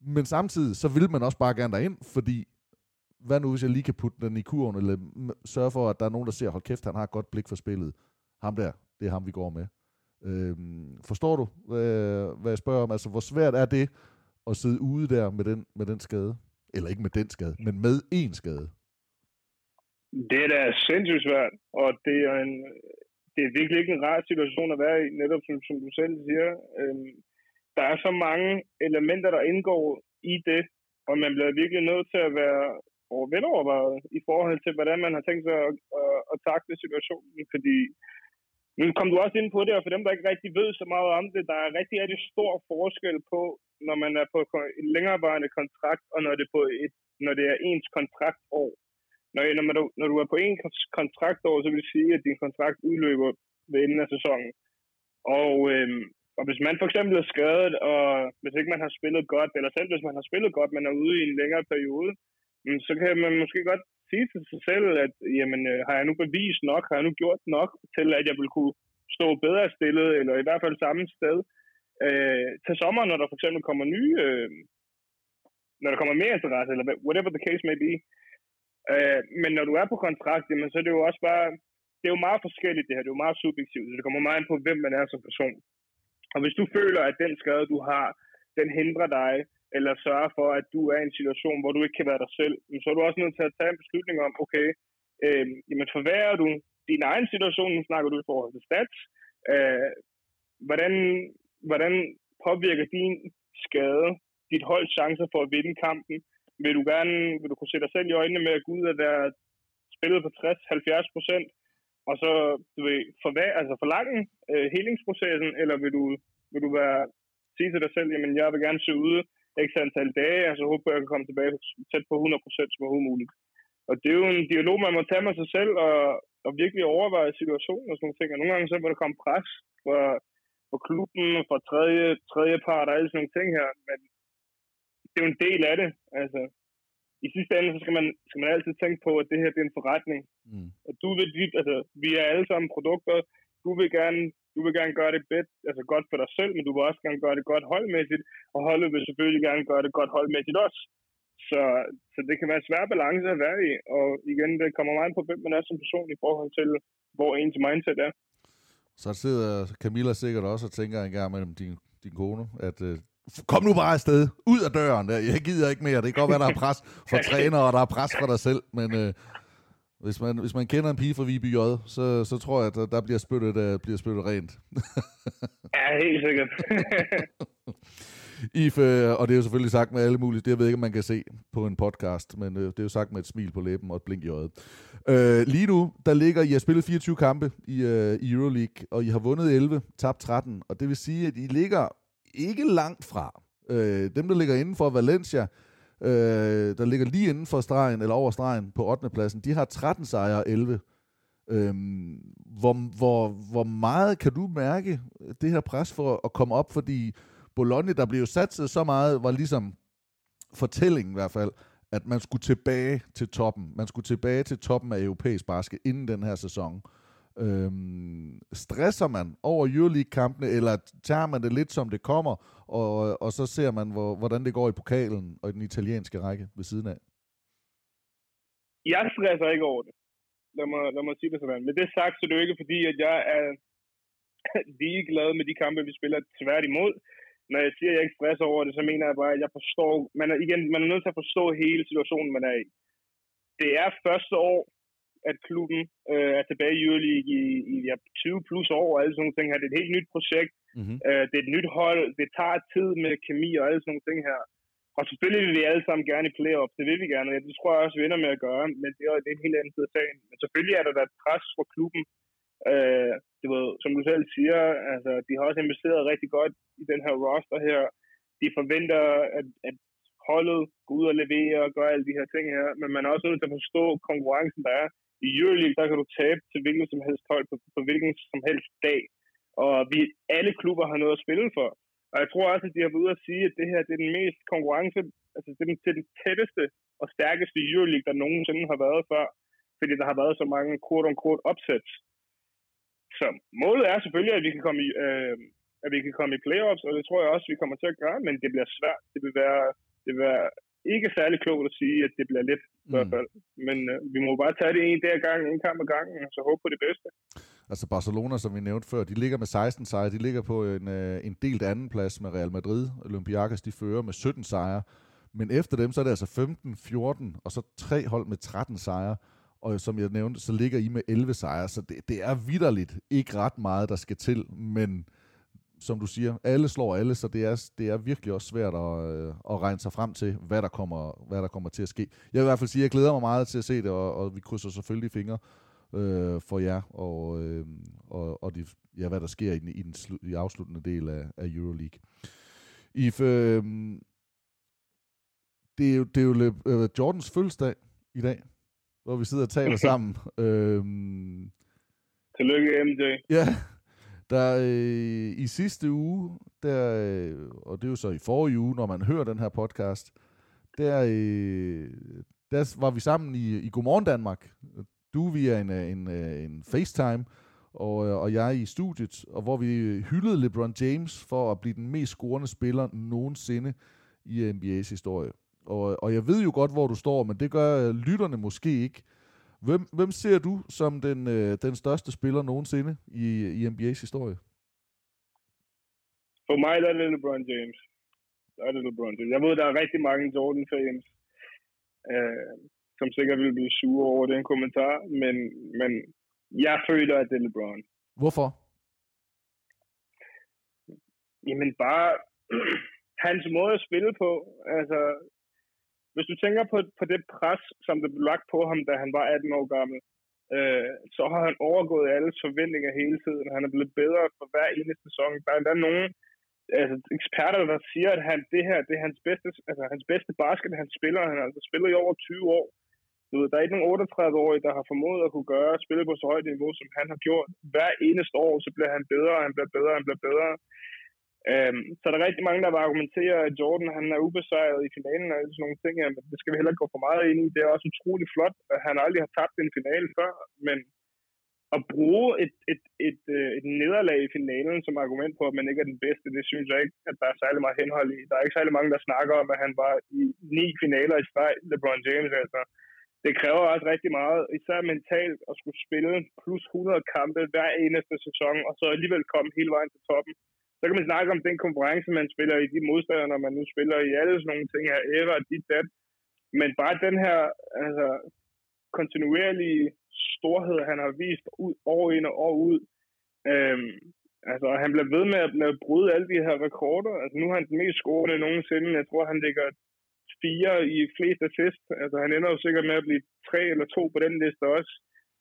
Men samtidig, så vil man også bare gerne derind, fordi hvad nu, hvis jeg lige kan putte den i kurven, eller sørge for, at der er nogen, der ser, hold kæft, han har et godt blik for spillet. Ham der, det er ham, vi går med. Øhm, forstår du, hvad, hvad jeg spørger om? Altså, hvor svært er det at sidde ude der med den, med den skade? Eller ikke med den skade, men med én skade. Det er da sindssygt svært, og det er, en, det er virkelig ikke en rar situation at være i, netop som, som du selv siger. Øhm, der er så mange elementer, der indgår i det, og man bliver virkelig nødt til at være velovervejet i forhold til, hvordan man har tænkt sig at, at, at takle situationen, fordi nu kom du også ind på det, og for dem, der ikke rigtig ved så meget om det, der er rigtig, rigtig stor forskel på, når man er på en længerevarende kontrakt, og når det, på et, når det er ens kontraktår. Når, når, du, når du er på en kontraktår, så vil det sige, at din kontrakt udløber ved enden af sæsonen. Og, øhm, og hvis man for eksempel er skadet, og hvis ikke man har spillet godt, eller selv hvis man har spillet godt, men er ude i en længere periode, mm, så kan man måske godt sige til sig selv, at jamen, øh, har jeg nu bevist nok, har jeg nu gjort nok til, at jeg vil kunne stå bedre stillet, eller i hvert fald samme sted øh, til sommer, når der for eksempel kommer nye, øh, når der kommer mere interesse, eller whatever the case may be. Øh, men når du er på kontrakt, jamen, så er det jo også bare, det er jo meget forskelligt det her, det er jo meget subjektivt, så det kommer meget ind på, hvem man er som person. Og hvis du føler, at den skade, du har, den hindrer dig, eller sørger for, at du er i en situation, hvor du ikke kan være dig selv, så er du også nødt til at tage en beslutning om, okay, øh, jamen forværrer du din egen situation, nu snakker du i forhold til stats, øh, hvordan, hvordan påvirker din skade dit holds chancer for at vinde kampen? Vil du gerne, vil du kunne se dig selv i øjnene med at gå ud og være spillet på 60-70 procent, og så du ved, for, altså forlange øh, helingsprocessen, eller vil du, vil du være, sige til dig selv, jamen jeg vil gerne se ude ekstra antal dage, så håber jeg kan komme tilbage tæt på 100 procent som overhovedet muligt. Og det er jo en dialog, man må tage med sig selv, og, og virkelig overveje situationen og sådan nogle ting. Og nogle gange så må der komme pres fra, fra klubben, fra tredje, tredje part og alle sådan nogle ting her. Men det er jo en del af det. Altså, i sidste ende, så skal man, skal man altid tænke på, at det her det er en forretning. Mm. Og du vil, altså, vi er alle sammen produkter. Du vil gerne, du vil gerne gøre det bedt, altså godt for dig selv, men du vil også gerne gøre det godt holdmæssigt, og holdet vil selvfølgelig gerne gøre det godt holdmæssigt også. Så, så det kan være en svær balance at være i, og igen, det kommer meget på, hvem man er som person i forhold til, hvor ens mindset er. Så sidder Camilla sikkert også og tænker en gang mellem din, din kone, at uh, kom nu bare afsted, ud af døren, jeg gider ikke mere, det kan godt være, der er pres for træner, og der er pres for dig selv, men uh, hvis, man, hvis man kender en pige fra Viby J, så, så tror jeg, at der, der bliver, spyttet, uh, bliver spyttet rent. ja, helt sikkert. If, øh, og det er jo selvfølgelig sagt med alle mulige, det jeg ved ikke, om man kan se på en podcast, men øh, det er jo sagt med et smil på læben og et blink i øjet. Øh, lige nu, der ligger, I har spillet 24 kampe i, øh, i Euroleague, og I har vundet 11, tabt 13, og det vil sige, at I ligger ikke langt fra. Øh, dem, der ligger inden for Valencia, øh, der ligger lige inden for stregen, eller over stregen på 8. pladsen, de har 13 sejre og 11. Øhm, hvor, hvor, hvor meget kan du mærke det her pres for at komme op, fordi Bologna, der blev satset så meget, var ligesom fortællingen i hvert fald, at man skulle tilbage til toppen. Man skulle tilbage til toppen af europæisk basket inden den her sæson. Øhm, stresser man over Euroleague-kampene, eller tager man det lidt som det kommer, og, og så ser man, hvor, hvordan det går i pokalen og i den italienske række ved siden af? Jeg stresser ikke over det. Lad mig, lad mig sige det sådan. Men det sagt, så det er jo ikke fordi, at jeg er ligeglad med de kampe, vi spiller tværtimod når jeg siger, at jeg ikke stresser over det, så mener jeg bare, at jeg forstår, man er, igen, man er nødt til at forstå hele situationen, man er i. Det er første år, at klubben øh, er tilbage i Euroleague i, i ja, 20 plus år og alle sådan nogle ting her. Det er et helt nyt projekt. Mm-hmm. Øh, det er et nyt hold. Det tager tid med kemi og alle sådan nogle ting her. Og selvfølgelig vil vi alle sammen gerne i playoff. Det vil vi gerne. Det tror jeg også, vi ender med at gøre. Men det er, det er en helt anden side af sagen. Men selvfølgelig er der da pres for klubben Øh, det var, som du selv siger, altså, de har også investeret rigtig godt i den her roster her. De forventer, at, at holdet går ud og leverer og gør alle de her ting her, men man er også nødt til at forstå konkurrencen, der er. I Euroleague, der kan du tabe til hvilken som helst hold på, på hvilken som helst dag. Og vi, alle klubber har noget at spille for. Og jeg tror også, at de har været ude at sige, at det her det er den mest konkurrence, altså det er den, det er den tætteste og stærkeste Euroleague, der nogensinde har været før. Fordi der har været så mange kort-on-kort opsæt. Så målet er selvfølgelig, at vi kan komme i, øh, at vi kan komme i playoffs, og det tror jeg også, vi kommer til at gøre, men det bliver svært. Det vil være, det vil være ikke særlig klogt at sige, at det bliver let i hvert mm. fald. Men øh, vi må bare tage det en dag gang, en kamp ad gangen, og så håbe på det bedste. Altså Barcelona, som vi nævnte før, de ligger med 16 sejre. De ligger på en, øh, en delt anden plads med Real Madrid. Olympiakos, de fører med 17 sejre. Men efter dem, så er det altså 15, 14, og så tre hold med 13 sejre og som jeg nævnte, så ligger I med 11 sejre, så det, det er vidderligt ikke ret meget, der skal til, men som du siger, alle slår alle, så det er, det er virkelig også svært at, øh, at regne sig frem til, hvad der, kommer, hvad der kommer til at ske. Jeg vil i hvert fald sige, at jeg glæder mig meget til at se det, og, og vi krydser selvfølgelig fingre øh, for jer, og, øh, og, og de, ja, hvad der sker i den, i den slu, i afsluttende del af, af Euroleague. If, øh, det er jo, det er jo øh, Jordans fødselsdag i dag hvor vi sidder og taler sammen. Øhm, Tillykke, MJ. Ja, der øh, i sidste uge, der, øh, og det er jo så i forrige uge, når man hører den her podcast, der, øh, der var vi sammen i, i Godmorgen Danmark. Du via en, øh, en, øh, en FaceTime, og, øh, og jeg i studiet, og hvor vi hyldede LeBron James for at blive den mest scorende spiller nogensinde i NBA's historie. Og, og jeg ved jo godt, hvor du står, men det gør lytterne måske ikke. Hvem, hvem ser du som den, øh, den største spiller nogensinde i, i NBA's historie? For mig der er det LeBron James. Der er det LeBron James. Jeg ved, der er rigtig mange Jordan-fans, øh, som sikkert vil blive sure over den kommentar, men, men jeg føler, at det er LeBron. Hvorfor? Jamen bare hans måde at spille på. Altså, hvis du tænker på, på det pres, som der blev lagt på ham, da han var 18 år gammel, øh, så har han overgået alle forventninger hele tiden. Han er blevet bedre for hver eneste sæson. Der er endda nogen altså, eksperter, der siger, at han, det her det er hans bedste, altså, hans bedste basket, han spiller. Han har altså spillet i over 20 år. Du ved, der er ikke nogen 38-årige, der har formået at kunne gøre spille på så højt niveau, som han har gjort. Hver eneste år, så bliver han bedre, han bliver bedre, han bliver bedre. Øhm, så der er rigtig mange, der vil argumentere, at Jordan han er ubesejret i finalen og sådan nogle ting, men det skal vi heller ikke gå for meget ind i. Det er også utrolig flot, at han aldrig har tabt en finale før, men at bruge et, et, et, et, et nederlag i finalen som argument på, at man ikke er den bedste, det synes jeg ikke, at der er særlig meget henhold i. Der er ikke særlig mange, der snakker om, at han var i ni finaler i streg, LeBron James altså. Det kræver også rigtig meget, især mentalt, at skulle spille plus 100 kampe hver eneste sæson, og så alligevel komme hele vejen til toppen så kan man snakke om den konkurrence, man spiller i de modstandere, når man nu spiller i alle sådan nogle ting her, ever, dit, dat. Men bare den her altså, kontinuerlige storhed, han har vist ud, år ind og år ud. Øhm, altså, han bliver ved med at, med at bryde alle de her rekorder. Altså, nu er han den mest scorende nogensinde. Jeg tror, han ligger fire i flest assist. Altså, han ender jo sikkert med at blive tre eller to på den liste også.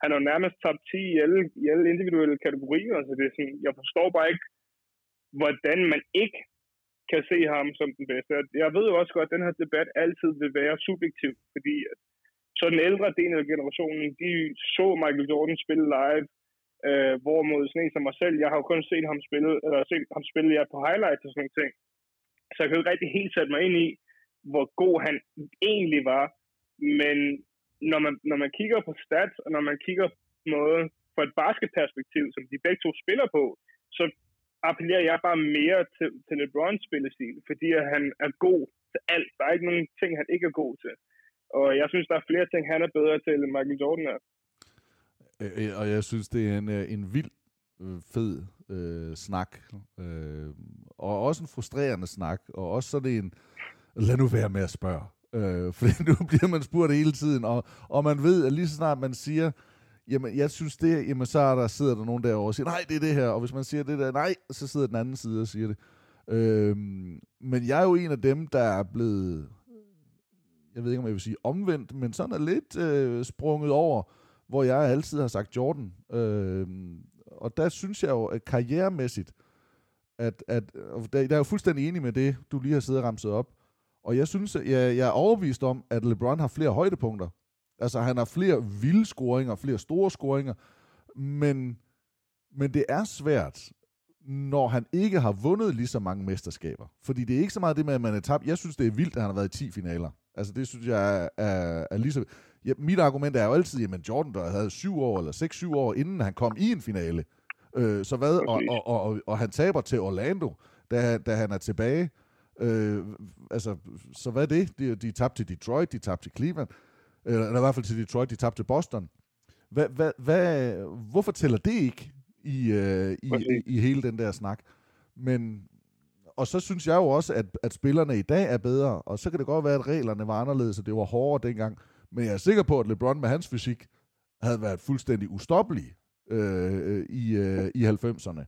Han er jo nærmest top 10 i alle, i alle individuelle kategorier. Altså, det er sådan, jeg forstår bare ikke, hvordan man ikke kan se ham som den bedste. Jeg ved jo også godt, at den her debat altid vil være subjektiv, fordi så den ældre del af generationen, de så Michael Jordan spille live, øh, hvorimod sådan en som mig selv, jeg har jo kun set ham spille, eller set ham spille ja, på highlights og sådan nogle ting. Så jeg kan jo ikke rigtig helt sætte mig ind i, hvor god han egentlig var. Men når man, når man kigger på stats, og når man kigger på noget fra et basketperspektiv, som de begge to spiller på, så appellerer jeg bare mere til, til LeBrons spillestil, fordi han er god til alt. Der er ikke nogen ting, han ikke er god til. Og jeg synes, der er flere ting, han er bedre til, end Michael Jordan er. Øh, øh, og jeg synes, det er en, øh, en vild fed øh, snak. Øh, og også en frustrerende snak. Og også sådan en, lad nu være med at spørge. Øh, for nu bliver man spurgt hele tiden, og, og man ved, at lige så snart man siger, jamen jeg synes det, jamen så er der, sidder der nogen derovre og siger, nej, det er det her, og hvis man siger det der, nej, så sidder den anden side og siger det. Øhm, men jeg er jo en af dem, der er blevet, jeg ved ikke, om jeg vil sige omvendt, men sådan er lidt øh, sprunget over, hvor jeg altid har sagt Jordan. Øhm, og der synes jeg jo, at karrieremæssigt, at, at der, der er jo fuldstændig enig med det, du lige har siddet og ramset op. Og jeg synes, jeg, jeg er overbevist om, at LeBron har flere højdepunkter Altså, han har flere vilde scoringer, flere store scoringer, men, men det er svært, når han ikke har vundet lige så mange mesterskaber. Fordi det er ikke så meget det med, at man er tabt. Jeg synes, det er vildt, at han har været i 10 finaler. Altså, det synes jeg er, er, er lige så... Ja, mit argument er jo altid, at Jordan der havde syv år, eller 6-7 år, inden han kom i en finale. Øh, så hvad? Og, og, og, og, og han taber til Orlando, da, da han er tilbage. Øh, altså, så hvad er det? De, de tabte til Detroit, de tabte til Cleveland eller, eller i hvert fald til Detroit, de tabte til Boston. Hvad, hvad, hvad, hvorfor tæller det ikke i, øh, i, i, i hele den der snak? Men, og så synes jeg jo også, at, at spillerne i dag er bedre, og så kan det godt være, at reglerne var anderledes, og det var hårdere dengang. Men jeg er sikker på, at LeBron med hans fysik havde været fuldstændig ustoppelig øh, i, øh, i 90'erne.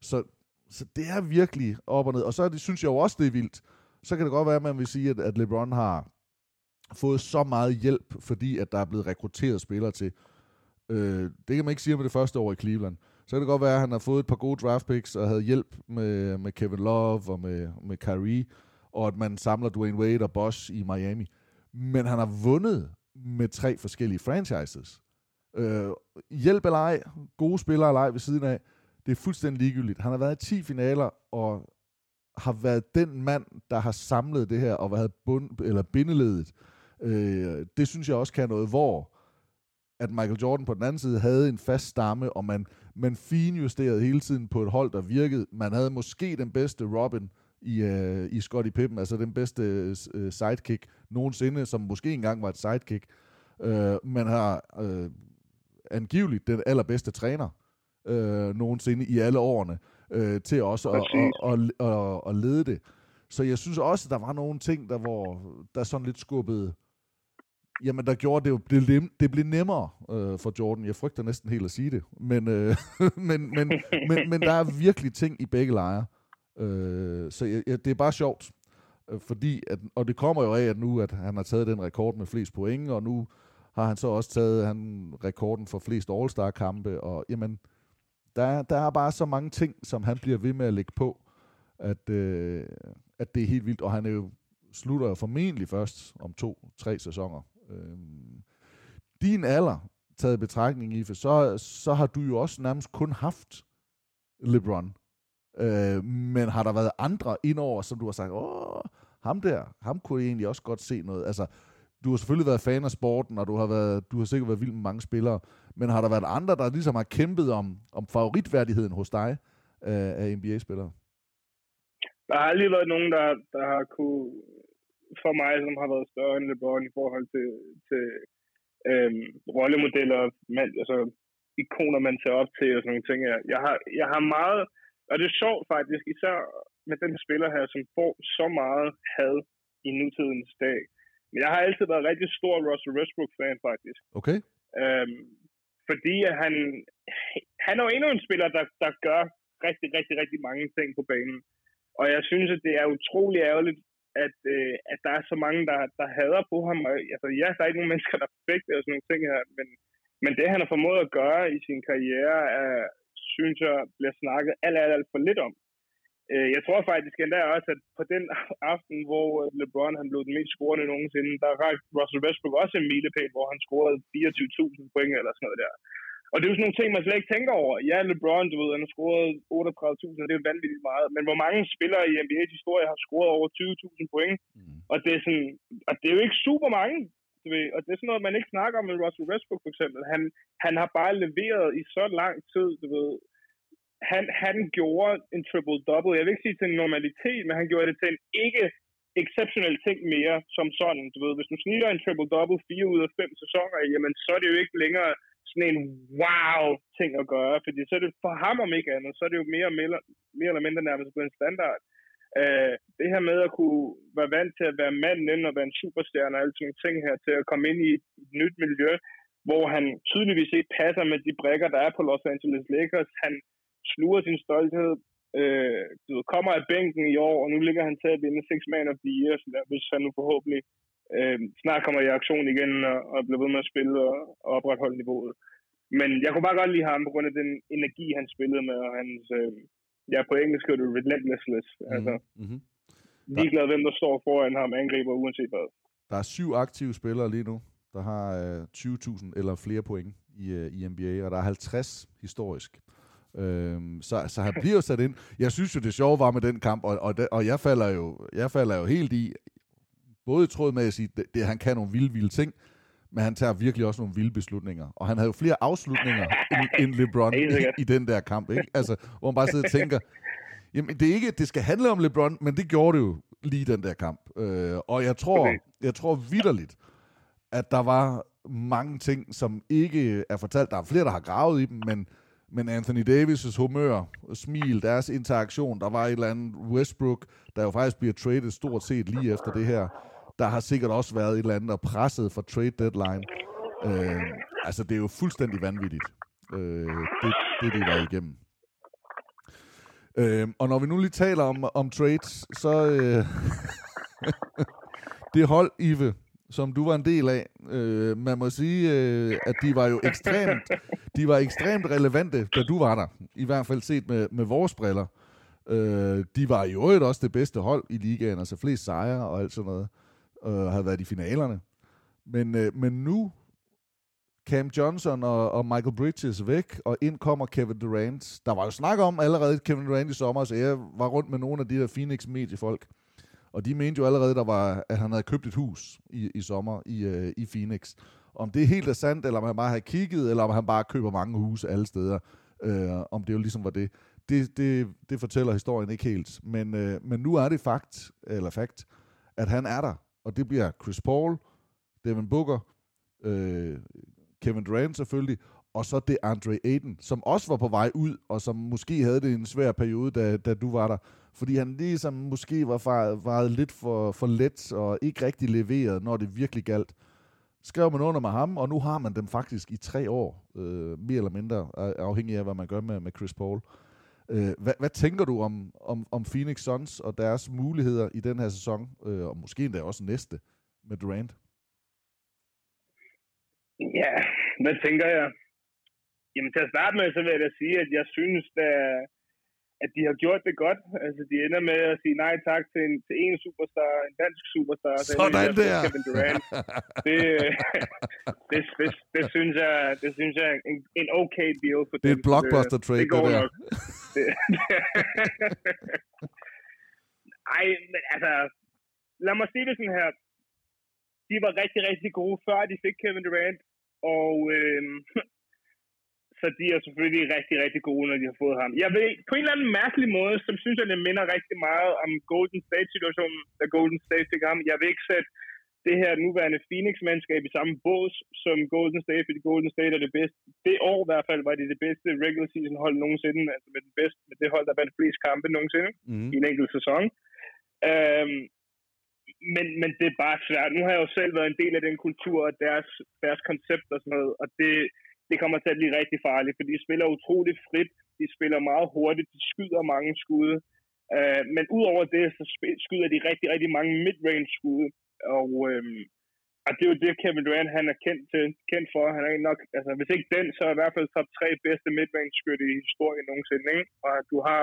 Så, så det er virkelig op og ned. Og så det, synes jeg jo også, det er vildt. Så kan det godt være, at man vil sige, at, at LeBron har fået så meget hjælp, fordi at der er blevet rekrutteret spillere til. Øh, det kan man ikke sige om det første år i Cleveland. Så kan det godt være, at han har fået et par gode draft picks og havde hjælp med, med Kevin Love og med, med Kyrie, og at man samler Dwayne Wade og Bosch i Miami. Men han har vundet med tre forskellige franchises. Øh, hjælp eller ej, gode spillere eller ej ved siden af, det er fuldstændig ligegyldigt. Han har været i 10 finaler og har været den mand, der har samlet det her og været bund, eller bindeledet Øh, det synes jeg også kan noget, hvor at Michael Jordan på den anden side havde en fast stamme, og man, man finjusterede hele tiden på et hold, der virkede. Man havde måske den bedste Robin i, uh, i Scottie Pippen, altså den bedste uh, sidekick nogensinde, som måske engang var et sidekick. Uh, man har uh, angiveligt den allerbedste træner uh, nogensinde i alle årene uh, til også at, at, at, at, at lede det. Så jeg synes også, at der var nogle ting, der, hvor der sådan lidt skubbede Jamen, der gjorde det jo, det, blev, det blev nemmere øh, for Jordan. Jeg frygter næsten helt at sige det. Men, øh, men, men, men, men der er virkelig ting i begge lejre. Øh, så jeg, jeg, det er bare sjovt. Øh, fordi, at, og det kommer jo af, at nu at han har taget den rekord med flest point, og nu har han så også taget han, rekorden for flest All-Star-kampe, og jamen, der, der er bare så mange ting, som han bliver ved med at lægge på, at, øh, at det er helt vildt, og han er jo, slutter jo formentlig først om to-tre sæsoner. Øh, din alder, taget betragtning i, for så, så har du jo også nærmest kun haft LeBron. Øh, men har der været andre indover, som du har sagt, åh, ham der, ham kunne jeg egentlig også godt se noget. Altså, du har selvfølgelig været fan af sporten, og du har, været, du har sikkert været vild med mange spillere, men har der været andre, der ligesom har kæmpet om, om favoritværdigheden hos dig øh, af NBA-spillere? Der har aldrig været nogen, der, der har kunne, for mig, som har været større end LeBron i forhold til, til øhm, rollemodeller, man, altså ikoner, man ser op til og sådan nogle ting. Jeg, jeg, har, jeg har meget, og det er sjovt faktisk, især med den spiller her, som får så meget had i nutidens dag. Men jeg har altid været rigtig stor Russell Westbrook-fan, faktisk. Okay. Øhm, fordi han, han er jo endnu en spiller, der, der gør rigtig, rigtig, rigtig mange ting på banen. Og jeg synes, at det er utrolig ærgerligt, at, øh, at der er så mange, der, der hader på ham. Og, altså, ja, der er ikke nogen mennesker, der er perfekte og sådan nogle ting her, men, men det, han har formået at gøre i sin karriere, er, synes jeg, bliver snakket alt, alt, alt for lidt om. Øh, jeg tror faktisk endda også, at på den aften, hvor øh, LeBron han blev den mest scorende nogensinde, der rakte Russell Westbrook også en milepæl, hvor han scorede 24.000 point eller sådan noget der. Og det er jo sådan nogle ting, man slet ikke tænker over. Ja, LeBron, du ved, han har scoret 38.000, det er vanvittigt meget. Men hvor mange spillere i NBA's historie har scoret over 20.000 point? Mm. Og det er sådan, og det er jo ikke super mange. Du ved, og det er sådan noget, man ikke snakker om med Russell Westbrook for eksempel. Han, han har bare leveret i så lang tid, du ved. Han, han gjorde en triple-double. Jeg vil ikke sige til en normalitet, men han gjorde det til en ikke exceptionel ting mere som sådan. Du ved, hvis du snitter en triple-double fire ud af fem sæsoner, jamen så er det jo ikke længere sådan en wow-ting at gøre, fordi så er det for ham om ikke andet, så er det jo mere, mere, eller mindre nærmest blevet en standard. Øh, det her med at kunne være vant til at være manden og være en superstjerne og alle sådan ting her, til at komme ind i et nyt miljø, hvor han tydeligvis ikke passer med de brækker, der er på Los Angeles Lakers. Han sluger sin stolthed, øh, du ved, kommer af bænken i år, og nu ligger han til at vinde Six Man of the Year, så der, hvis han nu forhåbentlig uh, snart kommer i aktion igen og, og bliver ved med at spille og, og opretholde niveauet. Men jeg kunne bare godt lide ham på grund af den energi, han spillede med, og hans, uh, ja, på engelsk er det relentlessness. Mm-hmm. Altså, mm-hmm. ligeglad hvem der står foran ham, angriber uanset hvad. Der er syv aktive spillere lige nu, der har øh, 20.000 eller flere point i, øh, i NBA, og der er 50 historisk. Øhm, så, så han bliver jo sat ind. Jeg synes jo, det sjove var med den kamp, og, og, og jeg, falder jo, jeg falder jo helt i, både i tråd med at sige, det, det, han kan nogle vilde, vilde ting, men han tager virkelig også nogle vilde beslutninger. Og han havde jo flere afslutninger end, end LeBron i, i den der kamp, ikke? Altså, hvor man bare sidder og tænker, jamen det er ikke, det skal handle om LeBron, men det gjorde det jo lige den der kamp. Øh, og jeg tror, okay. jeg tror vidderligt, at der var mange ting, som ikke er fortalt. Der er flere, der har gravet i dem, men, men Anthony Davis' humør, smil, deres interaktion, der var et eller andet Westbrook, der jo faktisk bliver traded stort set lige efter det her. Der har sikkert også været et eller andet, og presset for trade deadline. Øh, altså, det er jo fuldstændig vanvittigt, øh, det, det, de var igennem. Øh, og når vi nu lige taler om, om trades, så øh, det hold, Ive, som du var en del af, øh, man må sige, øh, at de var jo ekstremt, de var ekstremt relevante, da du var der. I hvert fald set med, med vores briller. Øh, de var i øvrigt også det bedste hold i ligaen, altså flest sejre og alt sådan noget, og havde været i finalerne. Men, øh, men nu Cam Johnson og, og Michael Bridges væk, og ind kommer Kevin Durant. Der var jo snak om allerede Kevin Durant i sommer, så jeg var rundt med nogle af de der Phoenix mediefolk. Og de mente jo allerede, der var, at han havde købt et hus i, i sommer i, øh, i Phoenix. Om det er helt er sandt, eller om han bare har kigget, eller om han bare køber mange huse alle steder. øh, om det jo ligesom var det. Det, det, det fortæller historien ikke helt. Men, øh, men nu er det fakt, eller fakt, at han er der. Og det bliver Chris Paul, Devin Booker, øh, Kevin Durant selvfølgelig, og så det Andre Aiden, som også var på vej ud, og som måske havde det en svær periode, da, da du var der. Fordi han ligesom måske var varet lidt for, for let, og ikke rigtig leveret, når det virkelig galt. Skrev man under med ham, og nu har man dem faktisk i tre år, øh, mere eller mindre, afhængig af, hvad man gør med, med Chris Paul. Øh, Øh, hvad, hvad tænker du om, om, om Phoenix Suns og deres muligheder i den her sæson, øh, og måske endda også næste, med Durant? Ja, hvad tænker jeg? Jamen til at starte med, så vil jeg da sige, at jeg synes, at, at de har gjort det godt. Altså de ender med at sige nej tak til en, til en superstar, en dansk superstar. Sådan der! Kevin Durant. Det, det, det, det, synes jeg, det synes jeg er en, en okay deal for Det er et blockbuster trade, det, går det der. nok. Det, Ej, men altså, lad mig sige det sådan her. De var rigtig, rigtig gode, før de fik Kevin Durant. Og øhm, så de er selvfølgelig rigtig, rigtig gode, når de har fået ham. Jeg ved, på en eller anden mærkelig måde, som synes jeg, det minder rigtig meget om Golden State-situationen, da Golden State fik ham. Jeg vil ikke sætte det her nuværende Phoenix-mandskab i samme bås som Golden State, fordi Golden State er det bedste. Det år i hvert fald var det det bedste regular season hold nogensinde, altså med, den bedste, med det hold, der vandt flest kampe nogensinde Mm. i en enkelt sæson. Øhm, men, men det er bare svært. Nu har jeg jo selv været en del af den kultur og deres, deres koncept og sådan noget, og det, det kommer til at blive rigtig farligt, for de spiller utroligt frit, de spiller meget hurtigt, de skyder mange skud, øh, men udover det, så skyder de rigtig, rigtig mange mid-range skud, og, øhm, og det er jo det, Kevin Durant han er kendt, til, kendt for. Han er nok, altså hvis ikke den, så er i hvert fald top tre bedste midrange skytte i historien nogensinde. Ikke? Og du har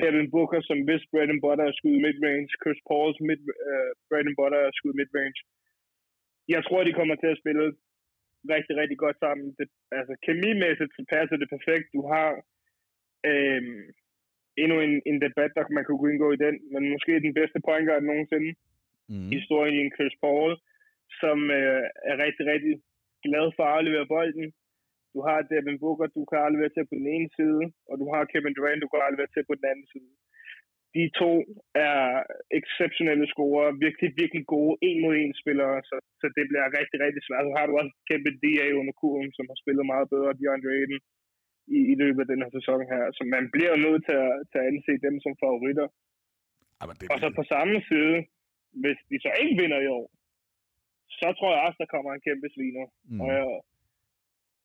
Devin Booker, som hvis bread and butter er skudt midrange, Chris Pauls mid, øh, uh, bread and butter er skudt midrange. Jeg tror, de kommer til at spille rigtig, rigtig godt sammen. Det, altså kemimæssigt så passer det perfekt. Du har øhm, endnu en, en debat, der man kunne indgå i den, men måske den bedste point guard nogensinde Mm. historien i en Chris Paul, som øh, er rigtig, rigtig glad for at aflevere bolden. Du har Devin Booker, du kan aflevere til på den ene side, og du har Kevin Durant, du kan aflevere til på den anden side. De to er exceptionelle scorer, virkelig, virkelig gode en mod en spillere, så, så det bliver rigtig, rigtig svært. Så har du også kæmpe DA under kurven, som har spillet meget bedre, DeAndre Ayton, i, i løbet af den her sæson her. Så man bliver jo nødt til at, til at anse dem som favoritter. Jamen, det, Og så på samme side, hvis de så ikke vinder i år, så tror jeg også, der kommer en kæmpe sviner. Mm. Mm. Og jeg,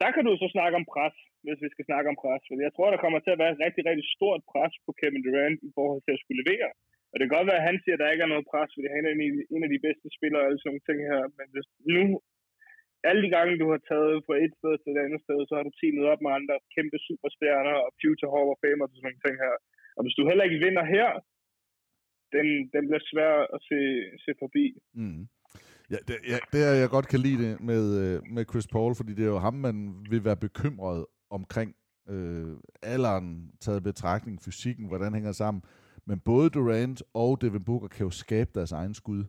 der kan du så snakke om pres, hvis vi skal snakke om pres. Fordi jeg tror, der kommer til at være et rigtig, rigtig stort pres på Kevin Durant i forhold til at skulle levere. Og det kan godt være, at han siger, at der ikke er noget pres, fordi han er en, af- en af de bedste spillere og alle sådan nogle ting her. Men hvis nu, alle de gange, du har taget fra et sted til et andet sted, så har du teamet op med andre kæmpe superstjerner og future hall of famer og sådan nogle ting her. Og hvis du heller ikke vinder her, den, den bliver svær at se, se forbi. Mm. Ja, det, ja, det er jeg godt kan lide det med, øh, med Chris Paul, fordi det er jo ham, man vil være bekymret omkring øh, alderen, taget i betragtning, fysikken, hvordan hænger det sammen. Men både Durant og Devin Booker kan jo skabe deres egen skud.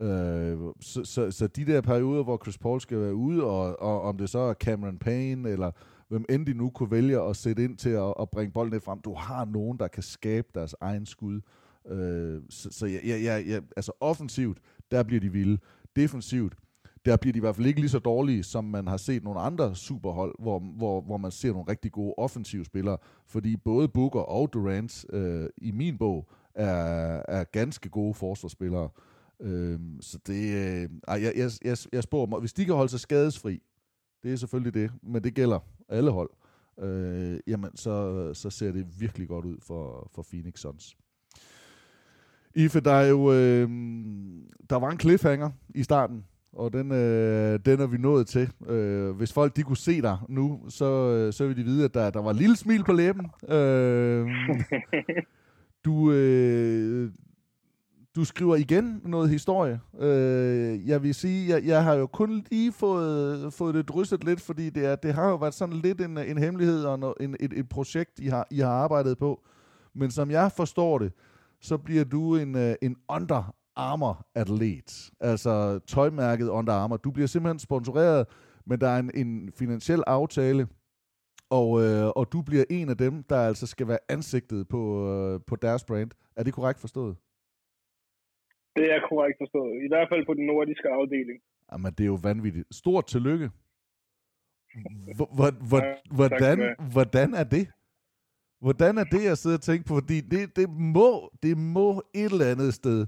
Øh, så, så, så de der perioder, hvor Chris Paul skal være ude, og, og om det så er Cameron Payne, eller hvem end de nu kunne vælge at sætte ind til at, at bringe bolden lidt frem, du har nogen, der kan skabe deres egen skud. Øh, så så jeg, ja, ja, ja, altså offensivt, der bliver de vilde. Defensivt, der bliver de i hvert fald ikke lige så dårlige, som man har set nogle andre superhold, hvor, hvor, hvor man ser nogle rigtig gode offensive spillere, fordi både Booker og Durant øh, i min bog er, er ganske gode forsvarsspillere. Øh, så det, øh, jeg, jeg, jeg, jeg spår mig, hvis de kan holde sig skadesfri, det er selvfølgelig det, men det gælder alle hold, øh, jamen så, så ser det virkelig godt ud for, for Phoenix Suns. Ife, der er jo, øh, der var en cliffhanger i starten, og den, øh, den er vi nået til. Øh, hvis folk de kunne se dig nu, så, øh, så vil de vide, at der, der var et lille smil på læben. Øh, du, øh, du skriver igen noget historie. Øh, jeg vil sige, jeg, jeg har jo kun lige fået, fået det drysset lidt, fordi det, er, det har jo været sådan lidt en, en hemmelighed og en, et, et projekt, I har, I har arbejdet på. Men som jeg forstår det, så bliver du en, øh, en Under Armour atlet. Altså tøjmærket Under Armour. Du bliver simpelthen sponsoreret, men der er en, en finansiel aftale, og, øh, og du bliver en af dem, der altså skal være ansigtet på, øh, på deres brand. Er det korrekt forstået? Det er korrekt forstået. I hvert fald på den nordiske afdeling. Jamen, det er jo vanvittigt. Stort tillykke. Hvordan, hvordan er det? Hvordan er det, jeg sidder og tænker på? Fordi det, det, må, det må et eller andet sted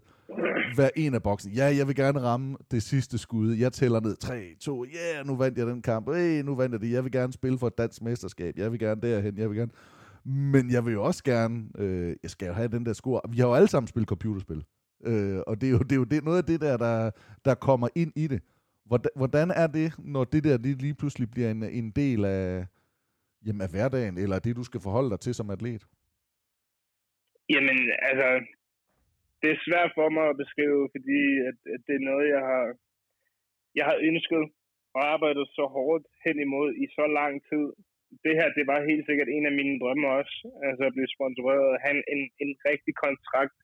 hver en af boksen. Ja, jeg vil gerne ramme det sidste skud. Jeg tæller ned. 3, 2, ja, yeah, nu vandt jeg den kamp. Hey, nu vandt jeg det. Jeg vil gerne spille for et dansk mesterskab. Jeg vil gerne derhen. Jeg vil gerne... Men jeg vil jo også gerne, øh, jeg skal jo have den der score. Vi har jo alle sammen spillet computerspil. Øh, og det er jo, det er jo det, noget af det der, der, der kommer ind i det. Hvordan, hvordan er det, når det der det lige pludselig bliver en, en del af, jamen, af hverdagen, eller det, du skal forholde dig til som atlet? Jamen, altså, det er svært for mig at beskrive, fordi at, at det er noget, jeg har, jeg har ønsket og arbejdet så hårdt hen imod i så lang tid. Det her, det var helt sikkert en af mine drømme også, altså at blive sponsoreret og have en, en rigtig kontrakt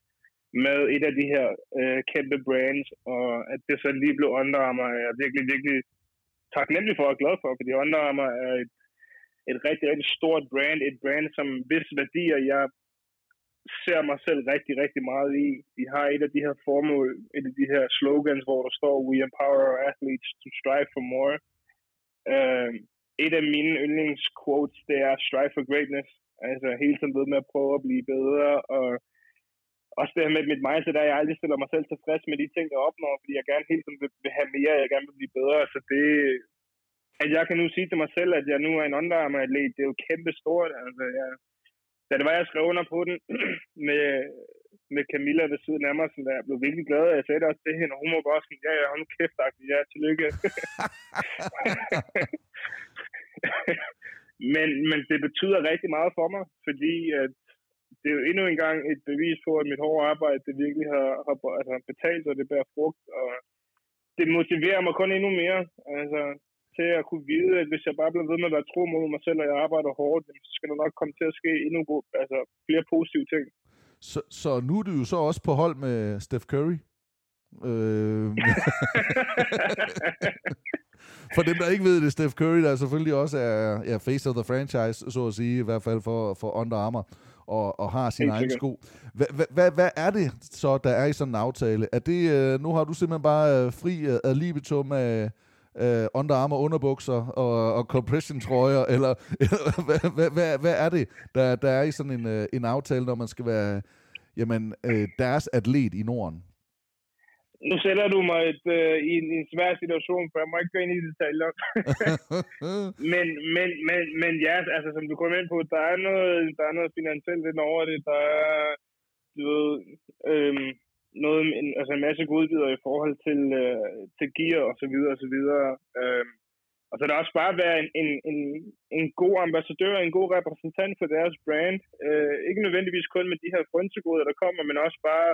med et af de her øh, kæmpe brands, og at det så lige blev Under Armour, jeg er jeg virkelig, virkelig taknemmelig for og glad for, fordi Under Armour er et, et rigtig, rigtig stort brand, et brand, som hvis værdier jeg ser mig selv rigtig, rigtig meget i. De har et af de her formål, et af de her slogans, hvor der står, we empower our athletes to strive for more. Uh, et af mine yndlingsquotes, det er strive for greatness. Altså hele tiden ved med at prøve at blive bedre, og også det her med mit mindset, at jeg aldrig stiller mig selv tilfreds med de ting, jeg opnår, fordi jeg gerne hele tiden vil, vil have mere, jeg gerne vil blive bedre. Så det, at jeg kan nu sige til mig selv, at jeg nu er en underarmer-atlet, det er jo kæmpe stort. Altså, jeg, da det var, jeg skrev under på den med, med Camilla ved siden af mig, sådan der, jeg blev virkelig glad, og jeg sagde det også til hende, og hun må bare sådan, ja, ja, hun kæft, ja, tillykke. men, men det betyder rigtig meget for mig, fordi at det er jo endnu en gang et bevis på, at mit hårde arbejde, det virkelig har, har altså, betalt og det bærer frugt, og det motiverer mig kun endnu mere. Altså, til at kunne vide, at hvis jeg bare bliver ved med at være tro mod mig selv, og jeg arbejder hårdt, så skal der nok komme til at ske endnu god, altså flere positive ting. Så, så nu er du jo så også på hold med Steph Curry? Øh... for dem, der ikke ved det, Steph Curry, der selvfølgelig også er ja, face of the franchise, så at sige, i hvert fald for, for Under Armour, og, og har sin egen sko. Hvad, hvad er det så, der er i sådan en aftale? Er det, øh, nu har du simpelthen bare øh, fri ad libitum af, øh, Under Armour underbukser og, og compression trøjer, eller, eller hvad, hvad, hvad, hvad er det, der, der er i sådan en, øh, en aftale, når man skal være jamen, øh, deres atlet i Norden? Nu sætter du mig et, øh, i, en, i en svær situation, for jeg må ikke gå ind i detaljer. men, men, men, men ja, altså som du kom ind på, der er noget, der er noget finansielt lidt over det. Der er, du ved, øhm, noget, en, altså en masse godbidder i forhold til, øh, til gear og så videre og så videre. Øhm, og så er der også bare være en, en, en, en god ambassadør, en god repræsentant for deres brand. Øh, ikke nødvendigvis kun med de her frynsegoder, der kommer, men også bare,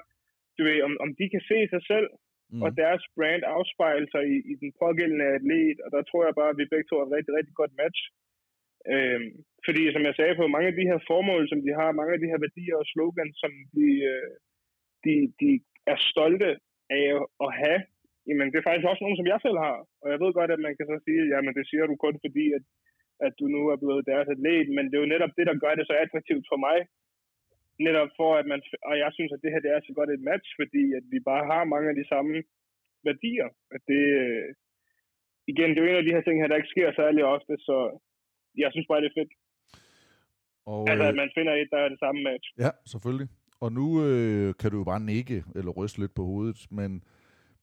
du ved, om, om de kan se sig selv, mm. og deres brand afspejler sig i, i den pågældende atlet. Og der tror jeg bare, at vi begge to er et rigtig, rigtig godt match. Øhm, fordi som jeg sagde på, mange af de her formål, som de har, mange af de her værdier og slogans, som de, øh, de, de er stolte af at have, jamen det er faktisk også nogen, som jeg selv har. Og jeg ved godt, at man kan så sige, jamen det siger du kun fordi, at, at du nu er blevet deres atlet, men det er jo netop det, der gør det så attraktivt for mig. Netop for, at man, og jeg synes, at det her det er så godt et match, fordi at vi bare har mange af de samme værdier. At det, igen, det er jo en af de her ting her, der ikke sker særlig ofte, så jeg synes bare, det er fedt. Og, altså, at man finder et, der er det samme match. Ja, selvfølgelig. Og nu øh, kan du jo bare nikke eller ryste lidt på hovedet, men,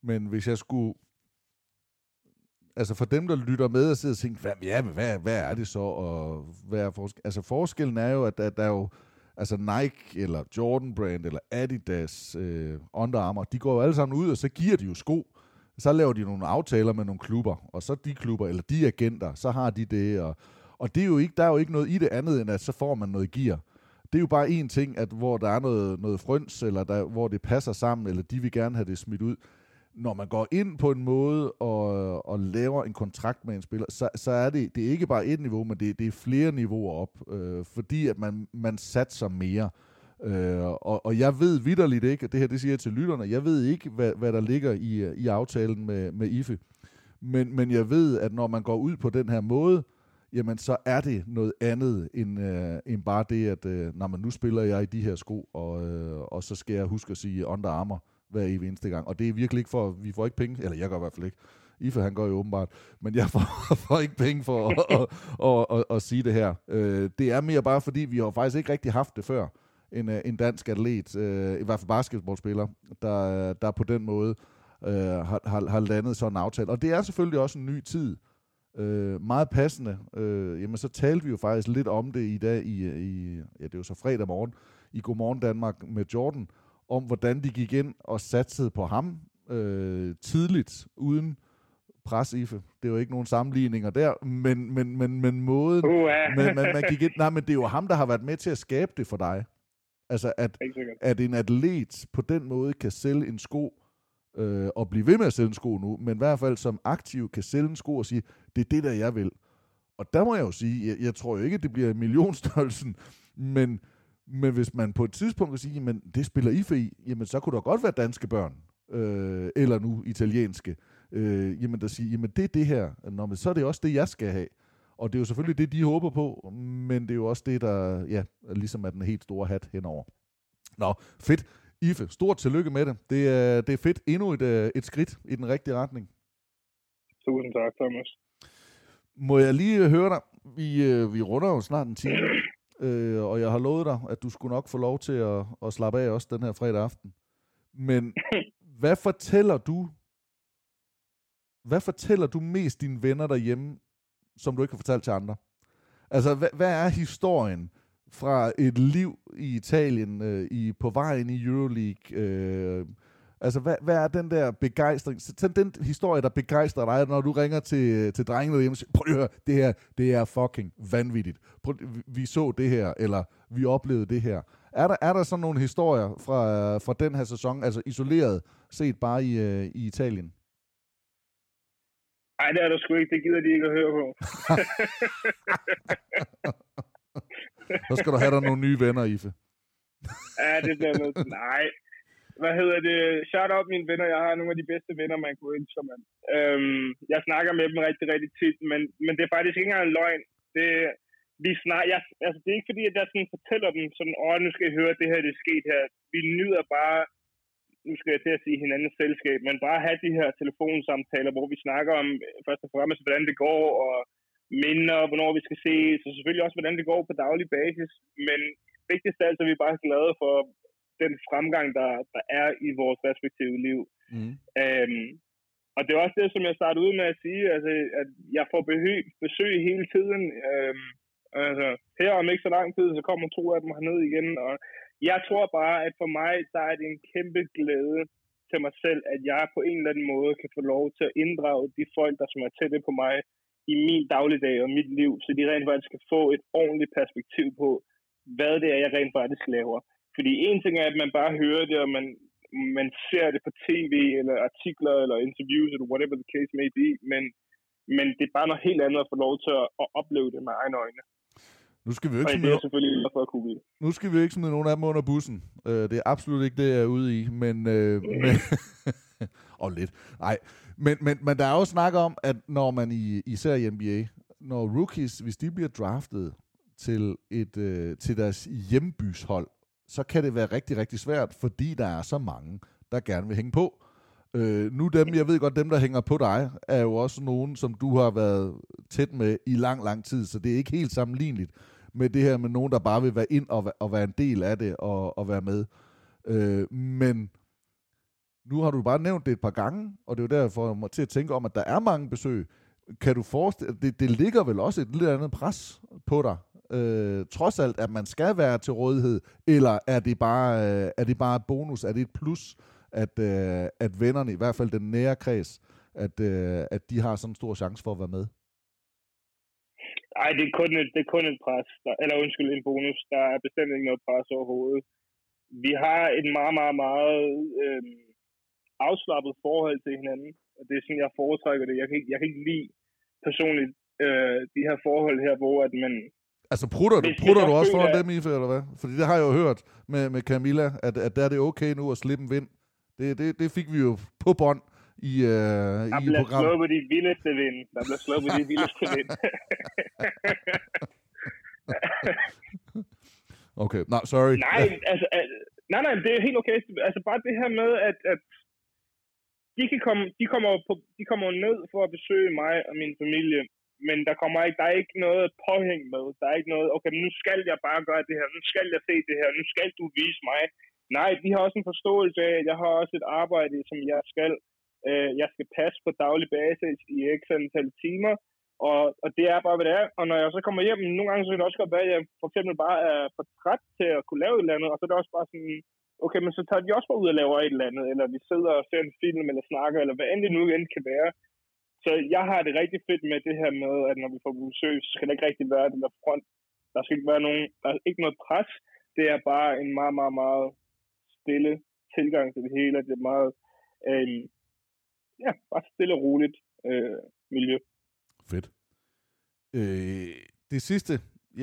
men hvis jeg skulle... Altså for dem, der lytter med og sidder og tænker, hvad, ja, hvad, hvad er det så, og hvad er forsk-? Altså forskellen er jo, at der, der er jo, altså Nike, eller Jordan Brand, eller Adidas, øh, Under Armour, de går jo alle sammen ud, og så giver de jo sko. Så laver de nogle aftaler med nogle klubber, og så de klubber, eller de agenter, så har de det, og, og det er jo ikke, der er jo ikke noget i det andet, end at så får man noget gear det er jo bare en ting, at hvor der er noget, noget frøns, eller der, hvor det passer sammen, eller de vil gerne have det smidt ud. Når man går ind på en måde og, og laver en kontrakt med en spiller, så, så er det, det er ikke bare et niveau, men det, det er flere niveauer op, øh, fordi at man, man satser mere. Øh, og, og jeg ved vidderligt ikke, det her det siger jeg til lytterne, jeg ved ikke, hvad, hvad der ligger i, i aftalen med, med IFE. Men, men jeg ved, at når man går ud på den her måde, øh, jamen så er det noget andet end, øh, end bare det, at øh, når man nu spiller jeg i de her sko, og, øh, og så skal jeg huske at sige Under Armour hver evig eneste gang. Og det er virkelig ikke for, vi får ikke penge, eller jeg gør i hvert fald ikke, Ife han går jo åbenbart, men jeg får, får ikke penge for at, at, at, at, at sige det her. Øh, det er mere bare fordi, vi har faktisk ikke rigtig haft det før. En, øh, en dansk atlet, øh, i hvert fald basketballspiller, der, der på den måde øh, har, har, har landet sådan en aftale. Og det er selvfølgelig også en ny tid, Øh, meget passende, øh, jamen så talte vi jo faktisk lidt om det i dag, i, i ja, det var så fredag morgen, i Godmorgen Danmark med Jordan, om hvordan de gik ind og satsede på ham øh, tidligt, uden pres, Ife. Det er jo ikke nogen sammenligninger der, men, men, men, men måden, Uh, men, man, man gik ind, nej, men det er jo ham, der har været med til at skabe det for dig. Altså, at, at en atlet på den måde kan sælge en sko, øh, og blive ved med at sælge en sko nu, men i hvert fald som aktiv kan sælge en sko og sige, det er det, der jeg vil. Og der må jeg jo sige, jeg, jeg tror jo ikke, det bliver millionstørrelsen, men, men hvis man på et tidspunkt kan sige, jamen det spiller IFE i, jamen så kunne der godt være danske børn, øh, eller nu italienske, øh, jamen der siger, jamen det er det her, Nå, men så er det også det, jeg skal have. Og det er jo selvfølgelig det, de håber på, men det er jo også det, der ja, ligesom er den helt store hat henover. Nå, fedt. Ife, stort tillykke med det. Det er, det er fedt. Endnu et, øh, et skridt i den rigtige retning. Tusind tak, Thomas. Må jeg lige øh, høre dig? Vi, øh, vi runder jo snart en time, øh, og jeg har lovet dig, at du skulle nok få lov til at, at slappe af også den her fredag aften. Men hvad fortæller du, hvad fortæller du mest dine venner derhjemme, som du ikke har fortalt til andre? Altså, hvad, hvad er historien fra et liv i Italien, øh, i, på vejen i Euroleague? Øh, altså, hvad, hvad er den der begejstring? Den, den historie, der begejstrer dig, når du ringer til, til drengene derhjemme og siger, prøv at høre, det her, det er fucking vanvittigt. Prøv, vi- vi så det her, eller vi oplevede det her. Er der, er der sådan nogle historier fra, fra den her sæson, altså isoleret set bare i, øh, i Italien? Nej, det er der sgu ikke. Det gider de ikke at høre på. Så skal du have dig nogle nye venner, Ife. Ja, det bliver noget. Nej. Hvad hedder det? Shout out mine venner. Jeg har nogle af de bedste venner, man kunne ønske sig, mand. Øhm, jeg snakker med dem rigtig, rigtig tit, men, men det er faktisk ikke engang en løgn. Det, vi snak, jeg, altså, det er ikke fordi, at jeg sådan fortæller dem sådan, åh, nu skal I høre, det her det er sket her. Vi nyder bare, nu skal jeg til at sige hinandens selskab, men bare have de her telefonsamtaler, hvor vi snakker om først og fremmest, hvordan det går, og minder, hvornår vi skal ses, og selvfølgelig også, hvordan det går på daglig basis. Men vigtigst af alt så er vi bare glade for den fremgang, der, der er i vores respektive liv. Mm. Øhm, og det er også det, som jeg startede ud med at sige, altså, at jeg får besøg, besøg hele tiden. Øhm, altså, her om ikke så lang tid, så kommer to af dem herned igen. Og jeg tror bare, at for mig, der er det en kæmpe glæde til mig selv, at jeg på en eller anden måde kan få lov til at inddrage de folk, der som er tætte på mig i min dagligdag og mit liv, så de rent faktisk kan få et ordentligt perspektiv på, hvad det er, jeg rent faktisk laver. Fordi en ting er, at man bare hører det, og man, man ser det på tv, eller artikler, eller interviews, eller whatever the case may be, men, men det er bare noget helt andet at få lov til at, at opleve det med egne øjne. Nu skal vi jo ikke det er smide, jeg selvfølgelig for at kunne nu skal vi jo ikke smide nogen af dem under bussen. Øh, det er absolut ikke det, jeg er ude i. Men, øh, men og lidt. Nej. Men, men, men der er jo snak om, at når man i, især i NBA, når rookies, hvis de bliver draftet til, et, øh, til deres hjembyshold, så kan det være rigtig, rigtig svært, fordi der er så mange, der gerne vil hænge på. Øh, nu dem, jeg ved godt, dem, der hænger på dig, er jo også nogen, som du har været tæt med i lang, lang tid, så det er ikke helt sammenligneligt med det her med nogen, der bare vil være ind og, og være en del af det og, og være med. Øh, men nu har du bare nævnt det et par gange, og det er jo derfor, jeg må til at tænke om, at der er mange besøg. Kan du forestille det, det ligger vel også et lidt andet pres på dig, øh, trods alt, at man skal være til rådighed, eller er det bare, øh, er det bare et bonus, er det et plus, at, øh, at vennerne, i hvert fald den nære kreds, at, øh, at de har sådan en stor chance for at være med? Nej, det er kun et, det er kun et pres. Der, eller undskyld, en bonus. Der er bestemt ikke noget pres overhovedet. Vi har et meget, meget, meget øh, afslappet forhold til hinanden. Og det er sådan, jeg foretrækker det. Jeg kan ikke, jeg kan ikke lide personligt øh, de her forhold her, hvor at man... Altså prutter du, prutter du også foran dem, Ife, eller hvad? Fordi det har jeg jo hørt med, med Camilla, at, at der er det okay nu at slippe en vind. Det, det, det fik vi jo på bånd i, øh, Der i bliver programmet. slået på de vildeste vind. Der bliver slået på de vildeste vind. Okay, nej, sorry. Nej, altså, al- nej, nej, det er helt okay. Altså bare det her med, at, at de, kan komme, de, kommer på, de kommer ned for at besøge mig og min familie, men der kommer ikke, der er ikke noget påhæng med. Der er ikke noget, okay, nu skal jeg bare gøre det her, nu skal jeg se det her, nu skal du vise mig. Nej, de har også en forståelse af, at jeg har også et arbejde, som jeg skal. Øh, jeg skal passe på daglig basis i x antal timer, Og, og det er bare, hvad det er. Og når jeg så kommer hjem, nogle gange så kan det også godt være, at jeg for eksempel bare er for træt til at kunne lave et eller andet, og så er det også bare sådan, okay, men så tager de også bare ud og laver et eller andet, eller vi sidder og ser en film, eller snakker, eller hvad end det nu end kan være. Så jeg har det rigtig fedt med det her med, at når vi får besøg, så skal der ikke rigtig være den der front. Der skal ikke være nogen, der er ikke noget pres. Det er bare en meget, meget, meget stille tilgang til det hele. Det er meget, øh, ja, bare stille og roligt øh, miljø. Fedt. Øh, det sidste,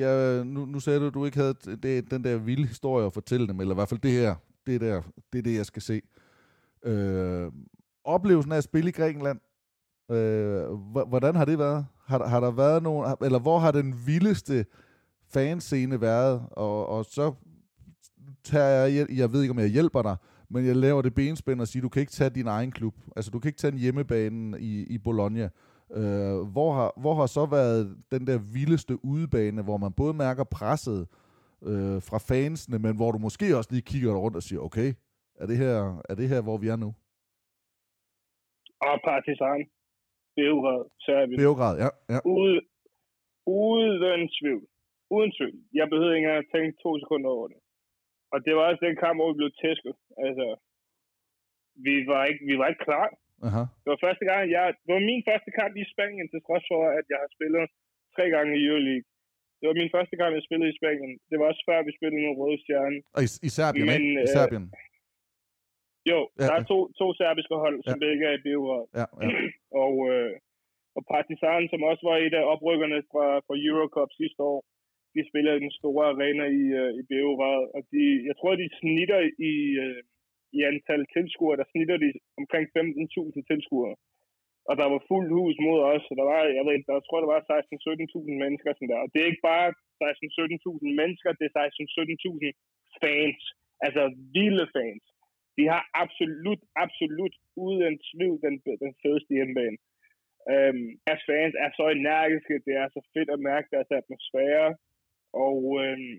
ja, nu, nu sagde du, at du ikke havde det, den der vilde historie at fortælle dem, eller i hvert fald det her, det, der, det er det, jeg skal se. Øh, oplevelsen af at spille i Grækenland, øh, hvordan har det været? Har, har der været nogen, eller hvor har den vildeste fanscene været? Og, og så tager jeg, jeg ved ikke, om jeg hjælper dig, men jeg laver det benspænd og siger, du kan ikke tage din egen klub. Altså, du kan ikke tage en hjemmebane i, i Bologna. Øh, hvor, har, hvor har så været den der vildeste udebane, hvor man både mærker presset øh, fra fansene, men hvor du måske også lige kigger rundt og siger, okay, er det her, er det her hvor vi er nu? Og Partizan. Beograd, Serbien. Beograd, ja. ja. Ude, uden tvivl. Uden tvivl. Jeg behøvede ikke engang at tænke to sekunder over det. Og det var også den kamp, hvor vi blev tæsket. Altså, vi var ikke, vi var ikke klar. Aha. Det var første gang, jeg, det var min første kamp i Spanien, til trods for, at jeg har spillet tre gange i Euroleague. Det var min første gang, jeg spillede i Spanien. Det var også før, vi spillede mod Røde Stjerne. Og i, i Serbien, Men, ikke? I Serbien. Øh, jo, ja, der er to, to serbiske hold, som ja. begge er i Beograd. Ja, ja. og, øh, og Partizan, som også var et af oprykkerne fra, fra Eurocup sidste år, de spiller i den store arena i, øh, i Beograd. Og de, jeg tror, de snitter i, øh, i antal tilskuere, der snitter de omkring 15.000 tilskuere. Og der var fuldt hus mod os, og der var, jeg ved der, jeg tror, der var 16-17.000 mennesker sådan der. Og det er ikke bare 16-17.000 mennesker, det er 16-17.000 fans. Altså vilde fans. De har absolut, absolut uden tvivl den, den fedeste hjemmebane. Øhm, deres fans er så energiske, det er så fedt at mærke deres atmosfære. Og, øhm,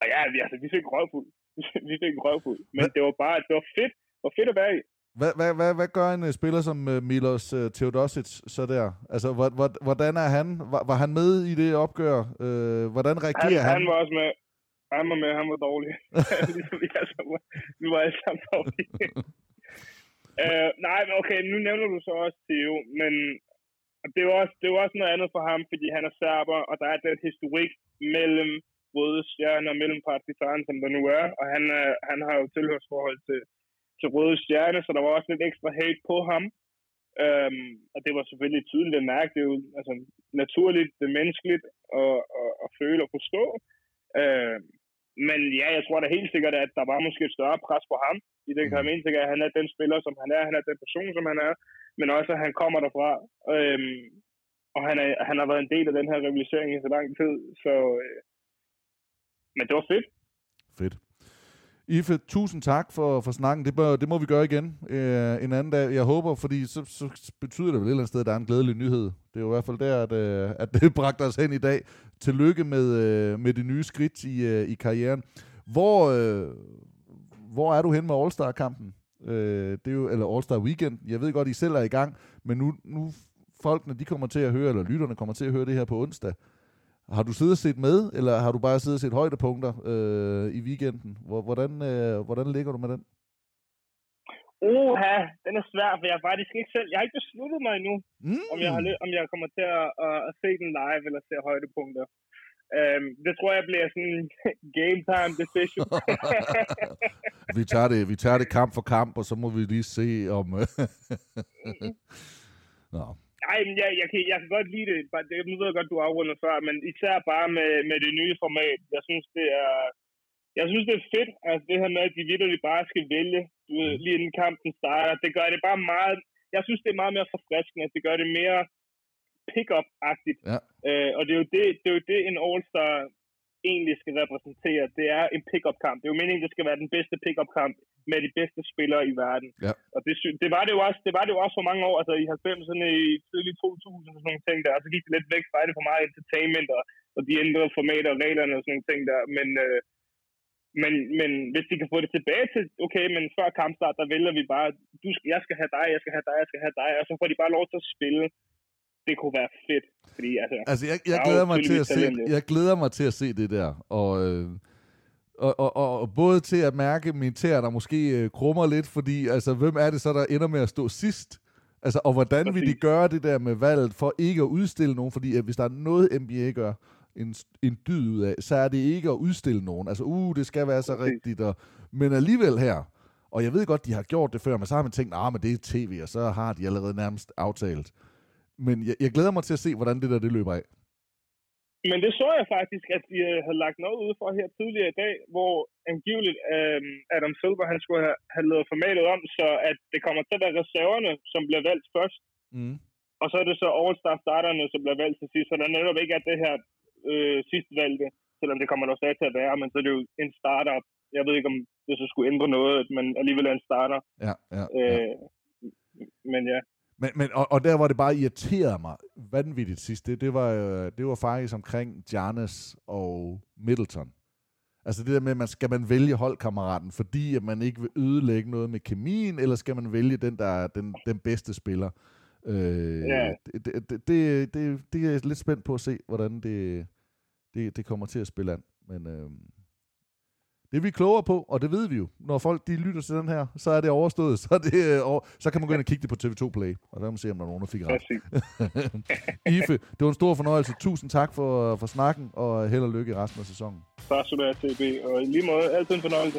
og ja, vi, altså, vi fik røvfuld. vi fik røvfuld. Men det var bare, det var fedt. Det var fedt at være i. Hvad, hvad, hvad, hvad gør en uh, spiller som uh, Milos uh, Teodosic så der? Altså, hvordan er han? Var, var han med i det opgør? Uh, hvordan reagerer han? Han, han var også med. Han var med, han var dårlig. ligesom vi, altså, vi var alle sammen dårlige. uh, nej, men okay, nu nævner du så også Theo, men det var, også, det var også noget andet for ham, fordi han er serber, og der er den historik mellem Røde Stjerne og mellem Partizan, som der nu er, og han, uh, han har jo tilhørsforhold til, til Røde Stjerne, så der var også lidt ekstra hate på ham. Um, og det var selvfølgelig tydeligt at mærke, det er jo altså, naturligt, det er menneskeligt at, at, at føle og forstå. Uh, men ja, jeg tror da helt sikkert, at der var måske et større pres på ham. I den kan mm. at han er den spiller, som han er, han er den person, som han er, men også, at han kommer derfra. Øhm, og han, er, han har været en del af den her rivalisering i så lang tid, så... Øh, men det var fedt. Fedt. Ife, tusind tak for, for snakken. Det, bør, det må vi gøre igen øh, en anden dag. Jeg håber, fordi så, så betyder det vel et eller andet sted, at der er en glædelig nyhed. Det er jo i hvert fald der, at, øh, at det bragte os hen i dag. Tillykke med, øh, med det nye skridt i, øh, i karrieren. Hvor, øh, hvor er du hen med All-Star-kampen? Øh, det er jo, eller All-Star Weekend. Jeg ved godt, I selv er i gang, men nu, nu folkene, de kommer til at høre, eller lytterne kommer til at høre det her på onsdag. Har du siddet og set med, eller har du bare siddet og set højdepunkter øh, i weekenden? Hvordan, øh, hvordan ligger du med den? Oha, den er svær, for jeg har faktisk ikke selv... Jeg har ikke besluttet mig endnu, mm. om, jeg har, om jeg kommer til at, at, at se den live eller se højdepunkter. Um, det tror jeg bliver sådan en game time decision. vi, tager det, vi tager det kamp for kamp, og så må vi lige se om... Nå. Nej, men jeg, jeg, kan, jeg kan godt lide det. det. Nu ved jeg godt, du afrunder før, men især bare med, med det nye format. Jeg synes, det er... Jeg synes, det er fedt, altså det her med, at de vidderligt bare skal vælge, du ved, lige inden kampen starter. Det gør det bare meget... Jeg synes, det er meget mere forfriskende. Det gør det mere pick-up-agtigt. Ja. Øh, og det er, jo det, det er jo det, en All-Star egentlig skal repræsentere. Det er en pick-up-kamp. Det er jo meningen, det skal være den bedste pick-up-kamp med de bedste spillere i verden. Ja. Og det, det, var det, jo også, det var det jo også for mange år, altså i 90'erne, i tidlig 2000 og sådan nogle ting der. Og så gik det lidt væk fra det for meget entertainment, og, og de ændrede formater og reglerne og sådan nogle ting der. Men, øh, men, men hvis de kan få det tilbage til, okay, men før kampstart, der vælger vi bare, du, jeg skal have dig, jeg skal have dig, jeg skal have dig, og så får de bare lov til at spille det kunne være fedt. Fordi, altså, Altså, jeg, jeg, er glæder mig til at se, jeg glæder mig til at se det der. Og, øh, og, og, og, og både til at mærke min tæer, der måske øh, krummer lidt, fordi altså, hvem er det så, der ender med at stå sidst? Altså, og hvordan vil de Præcis. gøre det der med valget for ikke at udstille nogen? Fordi at hvis der er noget, NBA gør en, en dyd ud af, så er det ikke at udstille nogen. Altså, uh, det skal være så Præcis. rigtigt. Og, men alligevel her, og jeg ved godt, de har gjort det før, men så har man tænkt, ah, men det er tv, og så har de allerede nærmest aftalt. Men jeg, jeg glæder mig til at se, hvordan det der det løber af. Men det så jeg faktisk, at de øh, havde lagt noget ud for her tidligere i dag, hvor angiveligt øh, Adam Silver han skulle have, have lavet formatet om, så at det kommer til at være reserverne, som bliver valgt først, Mm. og så er det så All-Star starterne, som bliver valgt til sidst, så der netop ikke er det her øh, sidste valgte, selvom det kommer der stadig til at være, men så er det jo en starter. Jeg ved ikke, om det så skulle ændre noget, men alligevel er en starter. Ja, ja, ja. Øh, men ja, Men, men, og, og der, hvor det bare irriterede mig vanvittigt sidst, det, det, var, øh, det var faktisk omkring Giannis og Middleton. Altså det der med, at man, skal man vælge holdkammeraten, fordi at man ikke vil ødelægge noget med kemien, eller skal man vælge den, der er den, den bedste spiller? Øh, Ja. det, det, det, det, det, det er jeg lidt spændt på at se, hvordan det, det, det kommer til at spille an. Men øh, det er vi klogere på, og det ved vi jo. Når folk de lytter til den her, så er det overstået. Så, er det, øh, over, så kan man gå ind og kigge det på TV2 Play, og der kan man se, om der er nogen, der fik ret. Ife, det var en stor fornøjelse. Tusind tak for, for snakken, og held og lykke i resten af sæsonen. Tak skal du have, TB. Og lige måde, altid en fornøjelse.